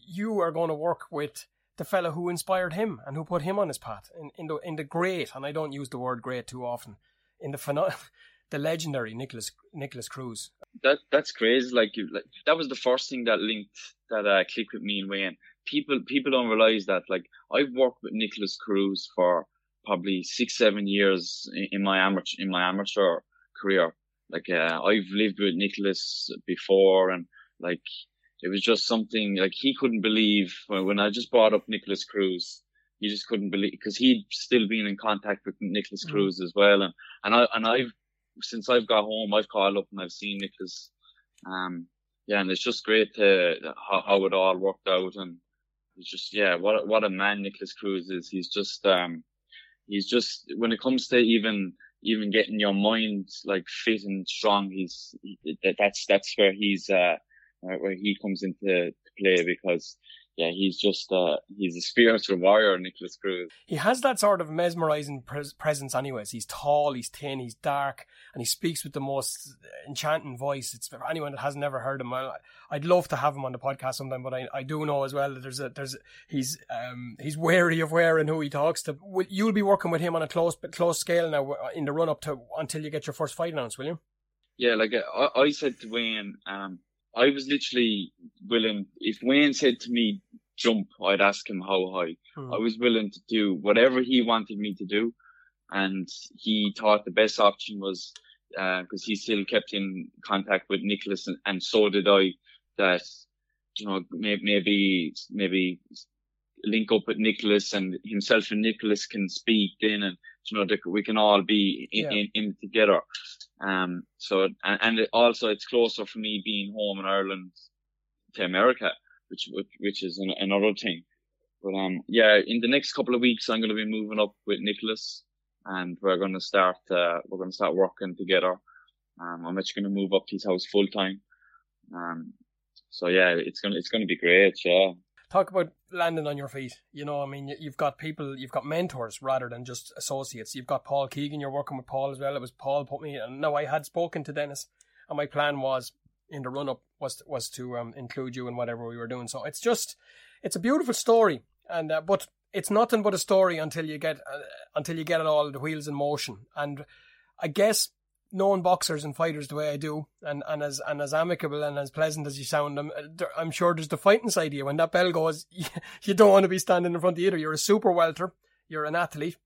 you are going to work with the fellow who inspired him and who put him on his path in, in the in the great, and I don't use the word great too often, in the phenom- the legendary Nicholas Nicholas Cruz. That that's crazy. Like you, like that was the first thing that linked that uh, clicked with me and Wayne. People people don't realize that. Like I've worked with Nicholas Cruz for probably six seven years in, in my amateur in my amateur career. Like uh, I've lived with Nicholas before, and like it was just something like he couldn't believe when I just brought up Nikolas Cruz. He just couldn't believe because he'd still been in contact with Nikolas mm. Cruz as well, and and I and I've since I've got home, I've called up and I've seen Nicholas. Um, yeah, and it's just great to how, how it all worked out, and it's just yeah, what what a man Nikolas Cruz is. He's just um, he's just when it comes to even even getting your mind like fit and strong, he's he, that's that's where he's uh right, where he comes into play because yeah, he's just uh, he's a spiritual warrior, Nicholas Cruz. He has that sort of mesmerizing pres- presence, anyways. He's tall, he's thin, he's dark, and he speaks with the most enchanting voice. It's for anyone that has never heard him. I, would love to have him on the podcast sometime, but I, I do know as well that there's a there's he's um he's wary of where and who he talks to. You'll be working with him on a close close scale now uh, in the run up to until you get your first fight announced, will you? Yeah, like uh, I, I said to Wayne, um, I was literally willing. If Wayne said to me, "Jump," I'd ask him how high. Hmm. I was willing to do whatever he wanted me to do, and he thought the best option was because uh, he still kept in contact with Nicholas and, and so did I. That you know, maybe maybe maybe link up with Nicholas and himself and Nicholas can speak then and you know we can all be in, yeah. in, in together um, so, and, and it also it's closer for me being home in Ireland to America, which, which, which is an, another thing. But, um, yeah, in the next couple of weeks, I'm going to be moving up with Nicholas and we're going to start, uh, we're going to start working together. Um, I'm actually going to move up to his house full time. Um, so yeah, it's going to, it's going to be great. Yeah talk about landing on your feet. You know, I mean, you've got people, you've got mentors rather than just associates. You've got Paul Keegan. You're working with Paul as well. It was Paul put me, and no, I had spoken to Dennis, and my plan was in the run up was was to um, include you in whatever we were doing. So it's just, it's a beautiful story, and uh, but it's nothing but a story until you get uh, until you get it all the wheels in motion. And I guess knowing boxers and fighters the way I do, and, and as and as amicable and as pleasant as you sound, I'm, I'm sure there's the fighting side of you. When that bell goes, you don't want to be standing in front of either. You're a super welter, you're an athlete.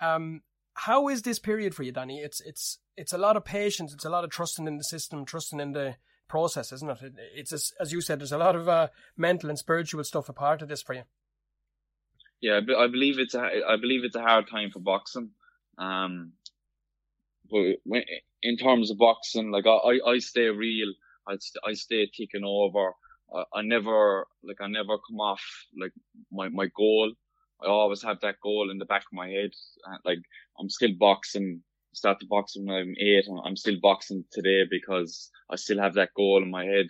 Um, how is this period for you, Danny? It's it's it's a lot of patience. It's a lot of trusting in the system, trusting in the process, isn't it? it it's as, as you said, there's a lot of uh, mental and spiritual stuff a part of this for you. Yeah, I believe it's a I believe it's a hard time for boxing. Um, but in terms of boxing, like I, I stay real. I, I stay taking over. I, I never, like, I never come off, like, my, my goal. I always have that goal in the back of my head. Uh, like, I'm still boxing, started boxing when I'm eight, and I'm still boxing today because I still have that goal in my head.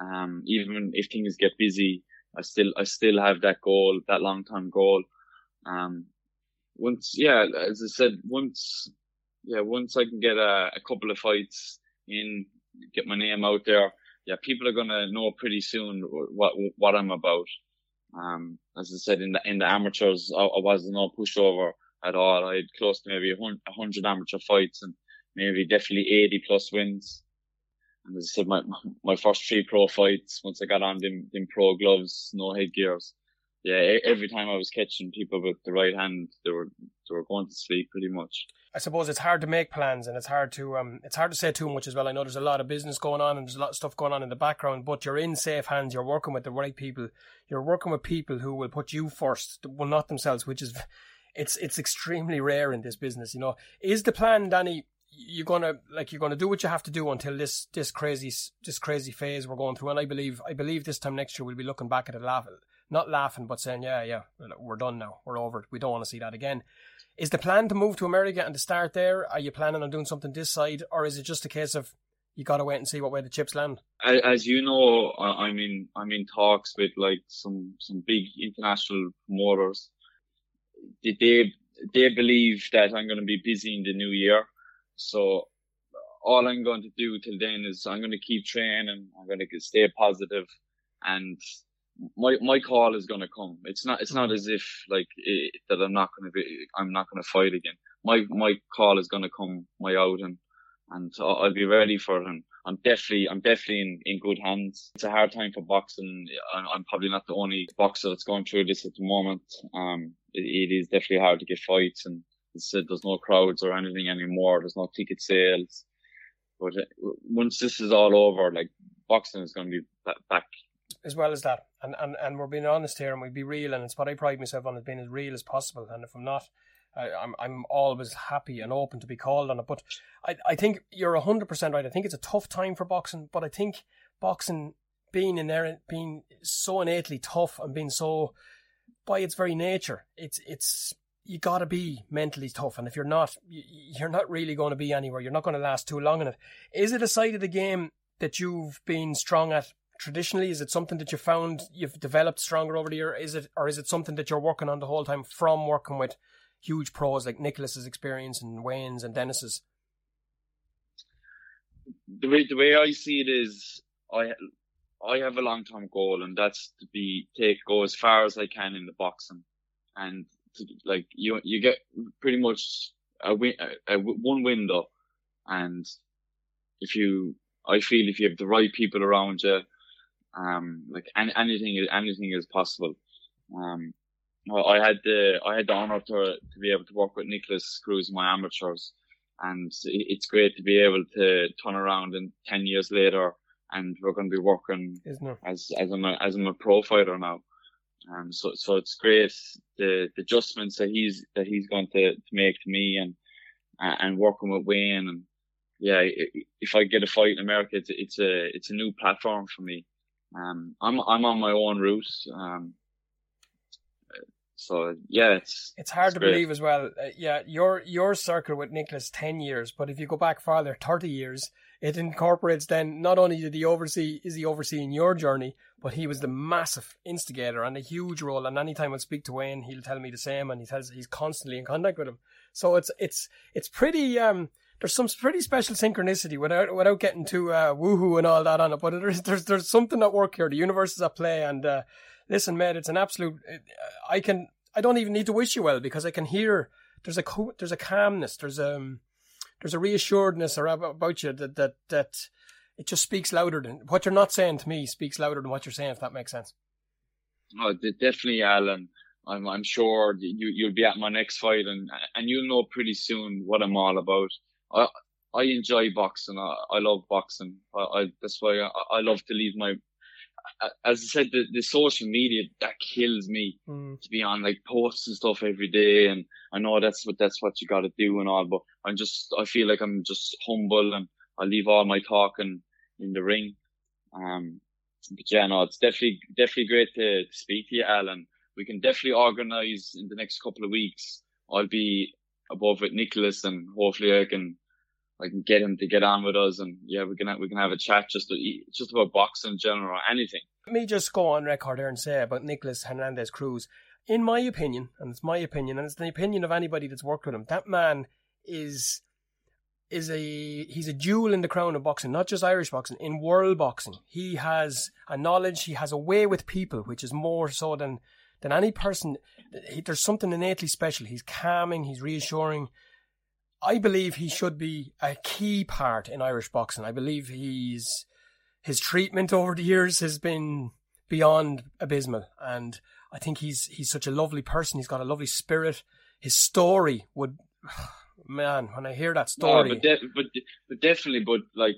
Um, even if things get busy, I still I still have that goal, that long term goal. Um, once yeah, as I said, once yeah, once I can get a, a couple of fights in, get my name out there, yeah, people are gonna know pretty soon what what I'm about. Um, as I said in the in the amateurs, I, I wasn't no pushover at all. I had close to maybe hundred amateur fights and maybe definitely eighty plus wins. And as I said, my my first three pro fights, once I got on them, them pro gloves, no headgears, yeah, every time I was catching people with the right hand, they were they were going to sleep pretty much. I suppose it's hard to make plans and it's hard to um it's hard to say too much as well. I know there's a lot of business going on and there's a lot of stuff going on in the background, but you're in safe hands. You're working with the right people. You're working with people who will put you first, will not themselves, which is it's it's extremely rare in this business. You know, is the plan, Danny? You're gonna like you're gonna do what you have to do until this this crazy this crazy phase we're going through, and I believe I believe this time next year we'll be looking back at it laughing, not laughing, but saying, yeah, yeah, we're done now, we're over. it, We don't want to see that again. Is the plan to move to America and to start there? Are you planning on doing something this side, or is it just a case of you got to wait and see what way the chips land? As you know, I'm in I'm in talks with like some some big international promoters they they believe that I'm going to be busy in the new year. So all I'm going to do till then is I'm going to keep training. I'm going to stay positive, and my my call is to come. It's not it's not as if like it, that I'm not to be I'm not to fight again. My my call is to come my out and I'll be ready for. And I'm definitely, I'm definitely in, in good hands. It's a hard time for boxing. I'm probably not the only boxer that's going through this at the moment. Um, it, it is definitely hard to get fights and said there's no crowds or anything anymore. There's no ticket sales. But uh, once this is all over, like boxing is going to be back. As well as that, and, and and we're being honest here, and we be real, and it's what I pride myself on as being as real as possible. And if I'm not, I, I'm, I'm always happy and open to be called on it. But I I think you're hundred percent right. I think it's a tough time for boxing, but I think boxing being inherent, being so innately tough and being so by its very nature, it's it's you got to be mentally tough, and if you're not, you're not really going to be anywhere. You're not going to last too long in it. Is it a side of the game that you've been strong at traditionally? Is it something that you found you've developed stronger over the year? Is it, or is it something that you're working on the whole time from working with huge pros like Nicholas's experience and Wayne's and Dennis's? The way the way I see it is, I I have a long term goal, and that's to be take go as far as I can in the boxing, and to, like you you get pretty much a, win, a, a one window, and if you I feel if you have the right people around you, um, like any, anything anything is possible. Um, I had the I had the honor to to be able to work with Nicholas Cruz in my amateurs, and it's great to be able to turn around and ten years later, and we're going to be working as as I'm a, as I'm a pro fighter now. Um, so so it's great the, the adjustments that he's that he's going to, to make to me and and working with Wayne and yeah, if I get a fight in America, it's it's a it's a new platform for me. Um, I'm I'm on my own route. Um, so yeah, it's it's hard it's to great. believe as well. Uh, yeah, your your circle with Nicholas ten years, but if you go back farther, thirty years, it incorporates. Then not only did he oversee is he overseeing your journey, but he was the massive instigator and a huge role. And anytime I speak to Wayne, he'll tell me the same, and he tells he's constantly in contact with him. So it's it's it's pretty. Um, there's some pretty special synchronicity without without getting too uh, woohoo and all that on it. But there's there's there's something at work here. The universe is at play, and uh, listen, mate, it's an absolute. I can. I don't even need to wish you well because I can hear there's a there's a calmness, there's um, there's a reassuredness about you that that that it just speaks louder than what you're not saying to me speaks louder than what you're saying. If that makes sense. Oh, definitely, Alan. I'm I'm sure you you'll be at my next fight and and you'll know pretty soon what I'm all about. I I enjoy boxing. I, I love boxing. I, I that's why I, I love to leave my as I said, the, the social media that kills me mm. to be on like posts and stuff every day, and I know that's what that's what you got to do and all, but I'm just I feel like I'm just humble and I leave all my talking in the ring. Um, but yeah, no, it's definitely definitely great to, to speak to you, Alan. We can definitely organise in the next couple of weeks. I'll be above with Nicholas, and hopefully I can Can get him to get on with us, and yeah, we can we can have a chat just to, just about boxing in general or anything. Let me just go on record here and say about Nicholas Hernandez Cruz. In my opinion, and it's my opinion, and it's the opinion of anybody that's worked with him, that man is is a he's a jewel in the crown of boxing, not just Irish boxing, in world boxing. He has a knowledge, he has a way with people, which is more so than than any person. He, there's something innately special. He's calming, he's reassuring. I believe he should be a key part in Irish boxing. I believe he's his treatment over the years has been beyond abysmal, and I think he's he's such a lovely person. He's got a lovely spirit. His story would man, when I hear that story, no, but, de- but but definitely, but like,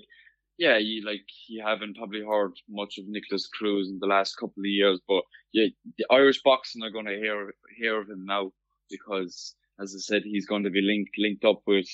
yeah, you like you haven't probably heard much of Nicholas Cruz in the last couple of years, but yeah, the Irish boxing are going to hear hear of him now because, as I said, he's going to be linked linked up with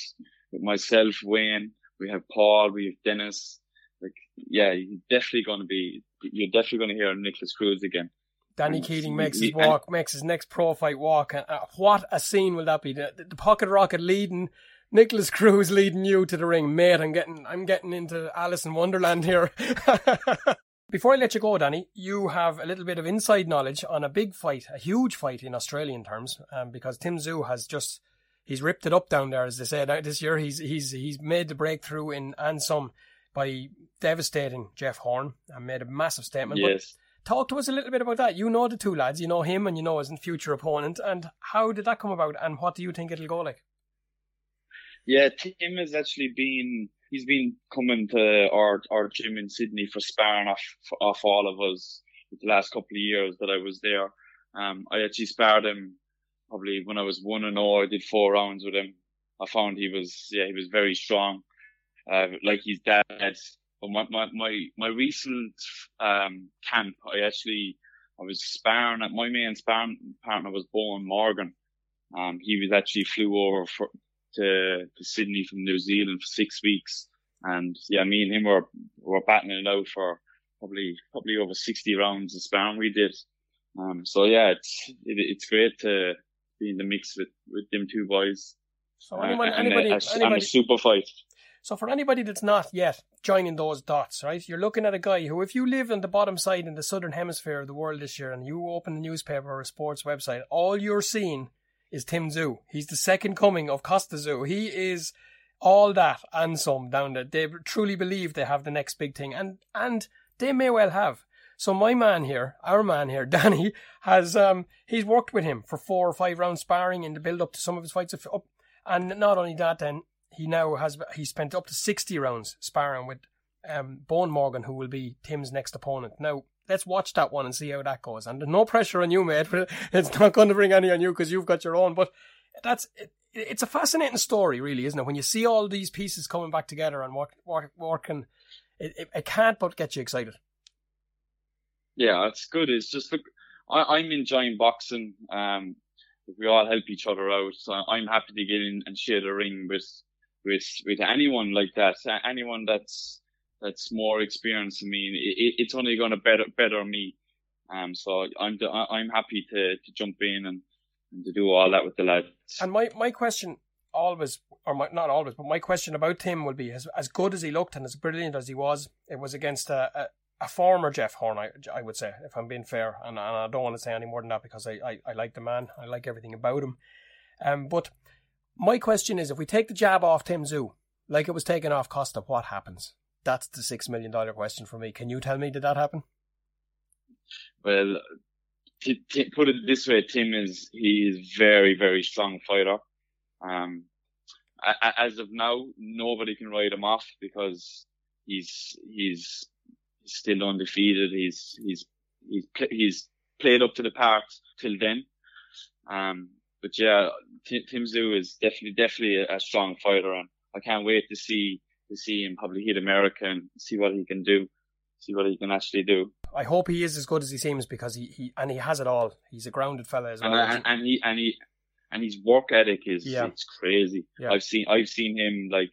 with myself, Wayne. We have Paul, we have Dennis. Like, yeah, he's definitely going to be. You're definitely going to hear Nicholas Cruz again. Danny Keating makes his walk, makes his next pro fight walk. And, uh, what a scene will that be? The, the, pocket rocket leading Nicholas Cruz leading you to the ring, mate. I'm getting, I'm getting into Alice in Wonderland here. Before I let you go, Danny, you have a little bit of inside knowledge on a big fight, a huge fight in Australian terms, um, because Tim Tszyu has just he's ripped it up down there, as they said this year. He's he's he's made the breakthrough in ANSOM by devastating Jeff Horn and made a massive statement. Yes. But Talk to us a little bit about that. You know the two lads, you know him and you know his future opponent, and how did that come about, and what do you think it'll go like? Yeah, Tim has actually been he's been coming to our our gym in Sydney for sparring off off all of us the last couple of years that I was there. Um, I actually sparred him probably when I was one and all. I did four rounds with him. I found he was yeah he was very strong, uh, like his dad but my, my, my, my recent, um, camp, I actually, I was sparring at my main sparring partner was Bowyn Morgan. Um, he was actually flew over for, to, to Sydney from New Zealand for six weeks. And yeah, me and him were, were battling it out for probably, probably over 60 rounds of sparring we did. Um, so yeah, it's, it, it's great to be in the mix with, with them two boys. So anyone, uh, anybody, and, a, anybody, and a super fight. So for anybody that's not yet joining those dots, right, you're looking at a guy who, if you live on the bottom side in the southern hemisphere of the world this year, and you open a newspaper or a sports website, all you're seeing is Tim Tszyu. He's the second coming of Kostya Tszyu. He is all that and some down there. They truly believe they have the next big thing, and and they may well have. So my man here, our man here, Danny, has um he's worked with him for four or five rounds sparring in the build up to some of his fights. Up, and not only that, then he now has he spent up to 60 rounds sparring with um, Bowyn Morgan, who will be Tim's next opponent. Now, let's watch that one and see how that goes. And no pressure on you, mate. It's not going to bring any on you because you've got your own. But that's it, it's a fascinating story, really, isn't it? When you see all these pieces coming back together and work, work, working, it, it, it can't but get you excited. Yeah, it's good. It's just look, I, I'm enjoying boxing. Um, we all help each other out. So I'm happy to get in and share the ring with with with anyone like that, anyone that's that's more experience. I mean, it, it's only going to better better me. Um, so I'm I'm happy to to jump in and, and to do all that with the lads. And my my question always, or my, not always, but my question about Tim will be as as good as he looked and as brilliant as he was, it was against a, a, a former Jeff Horn, I, I would say, if I'm being fair, and, and I don't want to say any more than that because I, I, I like the man, I like everything about him. Um, but my question is, if we take the jab off Tim Tszyu, like it was taken off Kostya, what happens? That's the six million dollar question for me. Can you tell me did that happen? Well, t- t- put it this way, Tim is he is very very strong fighter. Um, as of now, nobody can write him off because he's he's still undefeated. He's he's he's he's played up to the part till then. Um, but yeah, Tim, Tim Tszyu is definitely definitely a, a, strong fighter, and I can't wait to see to see him probably hit America and see what he can do, see what he can actually do. I hope he is as good as he seems because he, he and he has it all. He's a grounded fella as well. And, and, and he and he and his work ethic is yeah. it's crazy. Yeah. I've seen I've seen him like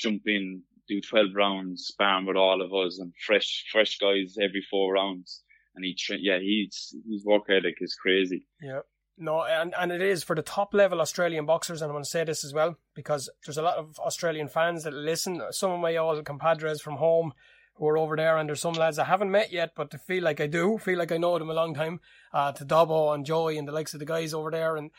jump in, do twelve rounds, sparring with all of us, and fresh fresh guys every four rounds. And he, yeah, he's his work ethic is crazy. Yeah. No, and, and it is for the top level Australian boxers, and I want to say this as well because there's a lot of Australian fans that listen. Some of my old compadres from home who are over there, and there's some lads I haven't met yet, but I feel like I do, feel like I know them a long time. Uh, to Dobbo and Joey and the likes of the guys over there, and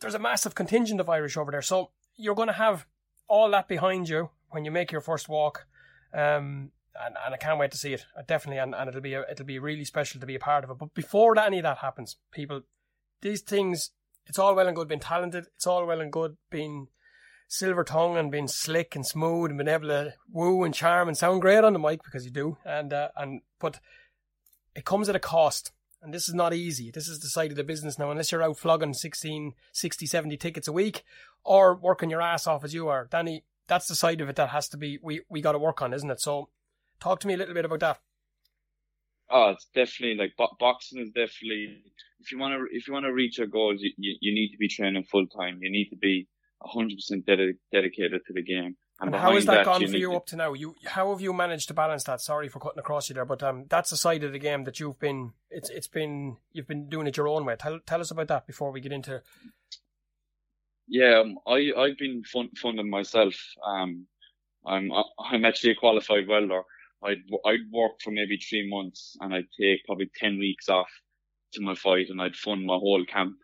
there's a massive contingent of Irish over there. So you're going to have all that behind you when you make your first walk. Um, and, and I can't wait to see it. Definitely, and, and it'll be a, it'll be really special to be a part of it. But before any of that happens, people, these things, it's all well and good being talented. It's all well and good being silver tongue and being slick and smooth and being able to woo and charm and sound great on the mic because you do. And uh, and but it comes at a cost. And this is not easy. This is the side of the business now. Unless you're out flogging 16, 60, 70 tickets a week or working your ass off as you are. Danny, that's the side of it that has to be, we, we got to work on, isn't it? So talk to me a little bit about that. Oh, it's definitely like bo- boxing is definitely if you want to if you want to reach your goals, you, you, you need to be training full time. You need to be hundred percent dedicated to the game. And, and how has that, that gone you for you to... up to now? You how have you managed to balance that? Sorry for cutting across you there, but um, that's a side of the game that you've been it's it's been you've been doing it your own way. Tell tell us about that before we get into. Yeah, um, I I've been fun, funding myself. Um, I'm I'm actually a qualified welder. I'd I'd work for maybe three months and I'd take probably ten weeks off to my fight and I'd fund my whole camp.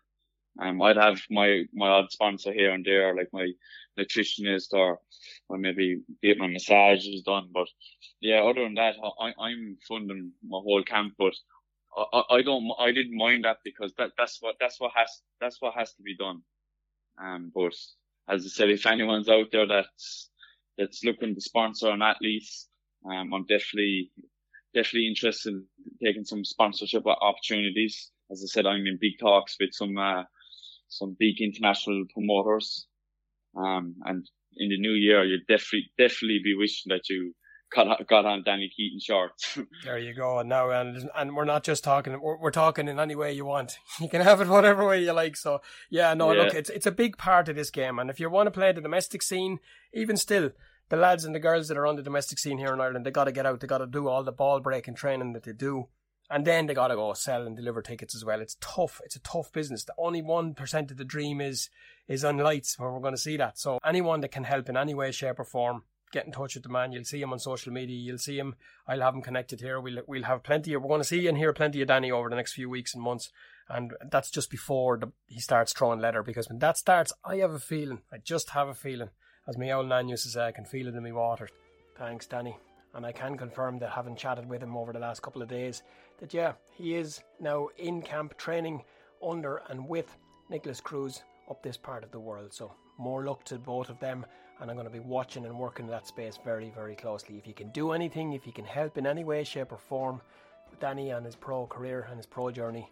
Um, I'd have my my odd sponsor here and there, like my nutritionist or or maybe get my massages done. But yeah, other than that, I, I'm funding my whole camp. But I, I don't I didn't mind that because that that's what that's what has that's what has to be done. Um, but as I said, if anyone's out there that's that's looking to sponsor an athlete, um, I'm definitely definitely interested in taking some sponsorship opportunities. As I said, I'm in big talks with some uh, some big international promoters. Um, and in the new year, you'd definitely definitely be wishing that you got got on Danny Keating shorts. there you go. And now, and and we're not just talking; we're, we're, talking in any way you want. You can have it whatever way you like. So yeah, no, yeah. look, it's it's a big part of this game, and if you want to play the domestic scene, even still, the lads and the girls that are on the domestic scene here in Ireland, they got to get out. They got to do all the ball breaking training that they do. And then they got to go sell and deliver tickets as well. It's tough. It's a tough business. The only 1% of the dream is, is on lights where we're going to see that. So anyone that can help in any way, shape or form, get in touch with the man. You'll see him on social media. You'll see him. I'll have him connected here. We'll, we'll have plenty of, we're going to see and hear plenty of Danny over the next few weeks and months. And that's just before the, he starts throwing leather because when that starts, I have a feeling, I just have a feeling, as my old nan used to uh, say, I can feel it in my water. Thanks, Danny. And I can confirm that having chatted with him over the last couple of days, that yeah, he is now in camp training under and with Nicholas Cruz up this part of the world. So more luck to both of them, and I'm going to be watching and working in that space very, very closely. If you can do anything, if you can help in any way, shape, or form with Danny and his pro career and his pro journey,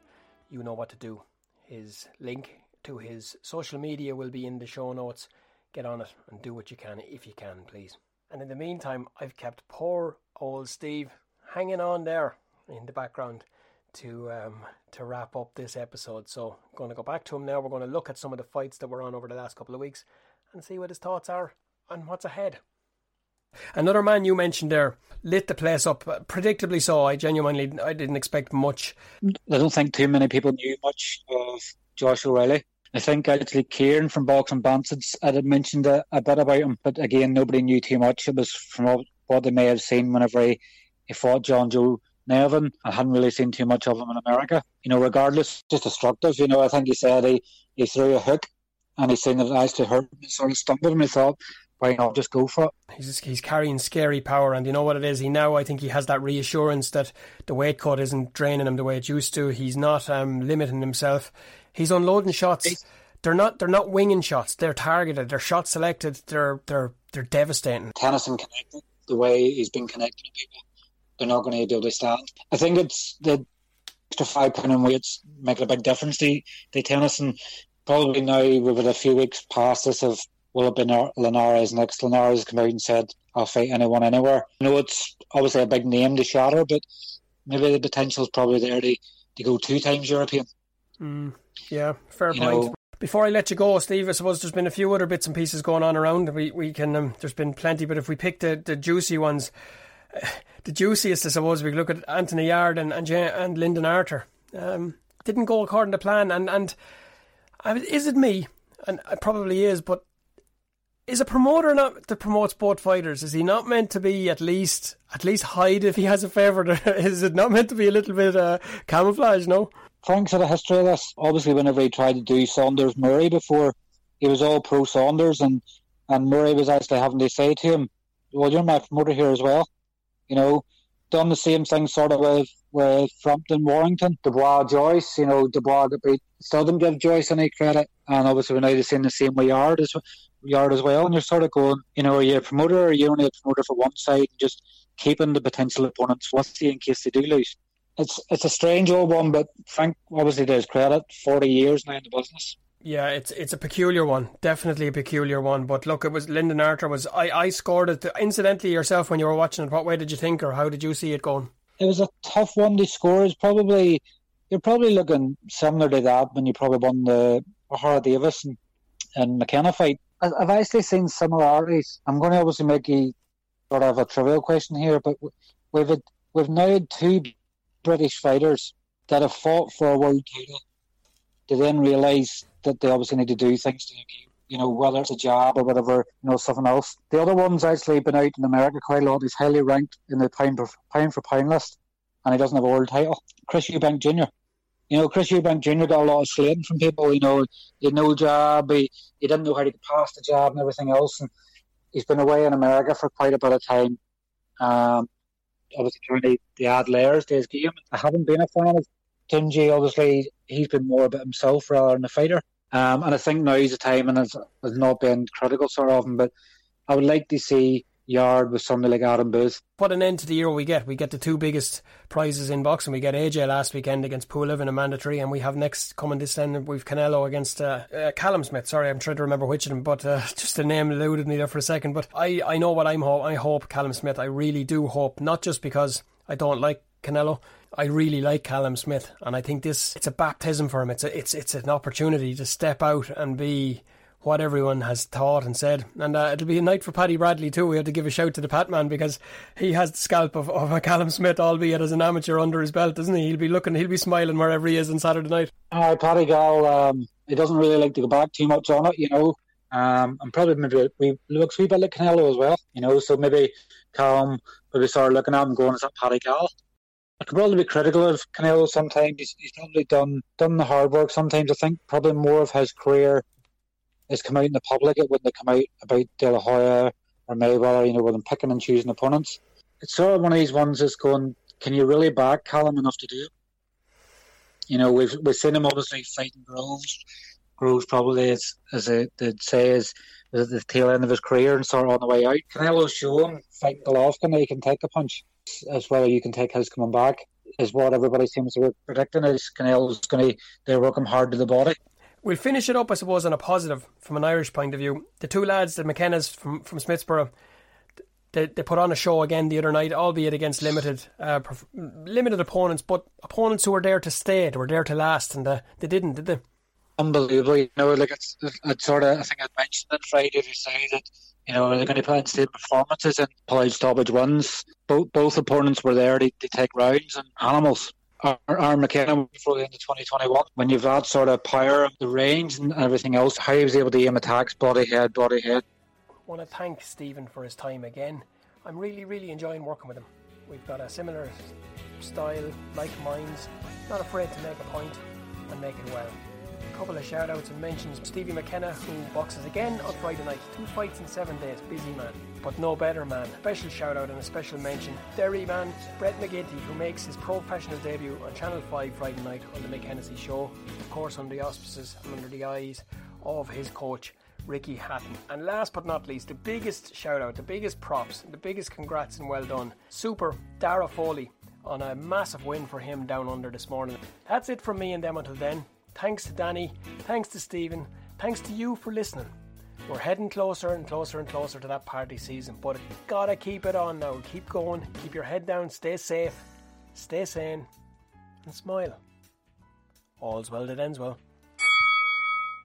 you know what to do. His link to his social media will be in the show notes. Get on it and do what you can if you can, please. And in the meantime, I've kept poor old Steve hanging on there in the background to um, to wrap up this episode. So I'm going to go back to him now. We're going to look at some of the fights that were on over the last couple of weeks and see what his thoughts are and what's ahead. Another man you mentioned there lit the place up, predictably so. I genuinely I didn't expect much. I don't think too many people knew much of Josh O'Reilly. I think actually Kieran from Box Boxing Bastards had mentioned a, a, bit about him, but again, nobody knew too much. It was from what they may have seen whenever he, he fought John Joe Nevin. I hadn't really seen too much of him in America. You know, regardless, just destructive. You know, I think he said he, he threw a hook and he seen it actually hurt him and sort of stumbled him. He thought, why not just go for it? He's he's carrying scary power, and you know what it is. He now, I think, he has that reassurance that the weight cut isn't draining him the way it used to. He's not um, limiting himself. He's unloading shots. They're not they're not winging shots. They're targeted. They're shot selected. They're they're they're devastating. Tennyson connected the way he's been connecting to people they're not going to be able to stand. I think it's the extra five pound in weights make a big difference to, to Tennyson, and probably now with a few weeks past this of will have been Linares next. Linares come out and said, I'll fight anyone anywhere. I know it's obviously a big name to shatter, but maybe the potential is probably there to, to go two times European. Mm, yeah, fair you point. Know, before I let you go, Steve, I suppose there's been a few other bits and pieces going on around. We we can um, there's been plenty, but if we pick the, the juicy ones, the juiciest, I suppose, we look at Anthony Yarde and and, and Lyndon Arthur. Um, didn't go according to plan, and and I mean, is it me? And it probably is, but Is a promoter not that promotes both fighters? Is he not meant to be at least at least hide if he has a favourite? is it not meant to be a little bit uh, camouflage? No. Frank's had a history of this. Obviously, whenever he tried to do Saunders Murray before, he was all pro Saunders, and and Murray was actually having to say to him, "Well, you're my promoter here as well." You know, done the same thing sort of with with Frampton Warrington, Dubois Joyce. You know, Dubois beat, still didn't give Joyce any credit, and obviously we're now same the same way Yarde as Yarde as well. And you're sort of going, you know, are you a promoter or are you only a promoter for one side, And just keeping the potential opponents with you in case they do lose? It's it's a strange old one, but Frank obviously does credit. Forty years now in the business. Yeah, it's it's a peculiar one, definitely a peculiar one. But look, it was Lyndon Arthur was I, I scored it incidentally yourself when you were watching it. What way did you think, or how did you see it going? It was a tough one to score. It's probably you're probably looking similar to that when you probably won the Ohara Davies and, and McKenna fight. I've actually seen similarities. I'm going to obviously make you sort of a trivial question here, but we've had, we've now had two British fighters that have fought for a world title to then realise that they obviously need to do things to you know, whether it's a job or whatever, you know, something else. The other one's actually been out in America quite a lot. He's highly ranked in the pound for pound, for pound list, and he doesn't have a world title. Chris Eubank Jr. You know, Chris Eubank Jr. got a lot of slating from people. You know, he had no job, he, he didn't know how to past the job and everything else. And he's been away in America for quite a bit of time. Um, obviously, trying to, add layers to his game. I haven't been a fan of Tunji. Obviously, he's been more about himself rather than a fighter. Um, and I think now is the time, and it's, it's not been critical so often, but I would like to see Yarde with somebody like Adam Booth. What an end to the year we get. We get the two biggest prizes in boxing. We get AJ last weekend against Pulev in a mandatory, and we have next coming this end, we've Canelo against uh, uh, Callum Smith. Sorry, I'm trying to remember which of them, but uh, just the name eluded me there for a second. But I, I know what I'm ho- I hope Callum Smith. I really do hope, not just because I don't like Canelo, I really like Callum Smith, and I think this it's a baptism for him. It's a, it's it's an opportunity to step out and be what everyone has thought and said. And uh, it'll be a night for Paddy Bradley too. We have to give a shout to the Pat man because he has the scalp of, of a Callum Smith, albeit as an amateur under his belt, doesn't he? He'll be looking, he'll be smiling wherever he is on Saturday night. Uh, Paddy Gal, um, he doesn't really like to go back too much on it, you know. Um, and probably maybe we looks a wee bit like Canelo as well, you know. So maybe Callum maybe start looking at him going, "Is that Paddy Gal?" I could probably be critical of Canelo sometimes. He's, he's, probably done done the hard work. Sometimes I think probably more of his career has come out in the public. It wouldn't have come out about De La Hoya or Mayweather, you know, with them picking and choosing opponents. It's sort of one of these ones that's going, can you really back Callum enough to do it? You know, we've we've seen him obviously fighting Groves. Groves probably is, as they'd say, is, is the tail end of his career and sort of on the way out. Canelo show him fighting Golovkin that he can take a punch as whether you can take his coming back is what everybody seems to be predicting is Canelo's going to they're working hard to the body. We'll finish it up, I suppose, on a positive from an Irish point of view. The two lads, the McKennas from from Smithborough, they, they put on a show again the other night, albeit against limited uh, limited opponents, but opponents who were there to stay, they were there to last, and uh, they didn't, did they? Unbelievable, you know. Like it's, it's sort of, I think I mentioned it Friday to say that you know, they're going to put in state performances and pull stoppage wins. Both both opponents were there to take rounds and animals. Aaron McKenna before the end of 2021. When you've that sort of power, of the range and everything else, how he was able to aim attacks, body head, body head. I want to thank Stephen for his time again. I'm really, really enjoying working with him. We've got a similar style, like minds, not afraid to make a point and make it well A couple of shout outs and mentions Stevie McKenna, who boxes again on Friday night. Two fights in seven days, busy man, but no better man. Special shout out and a special mention Derry man Brett McGinty, who makes his professional debut on Channel 5 Friday night on The Mick Show, of course, under the auspices and under the eyes of his coach. Ricky Hatton. And last but not least, the biggest shout out, the biggest props, the biggest congrats and well done. Super Darragh Foley on a massive win for him down under this morning. That's it from me and them until then. Thanks to Danny. Thanks to Stephen. Thanks to you for listening. We're heading closer and closer and closer to that party season, but gotta keep it on now. Keep going. Keep your head down. Stay safe. Stay sane. And smile. All's well that ends well.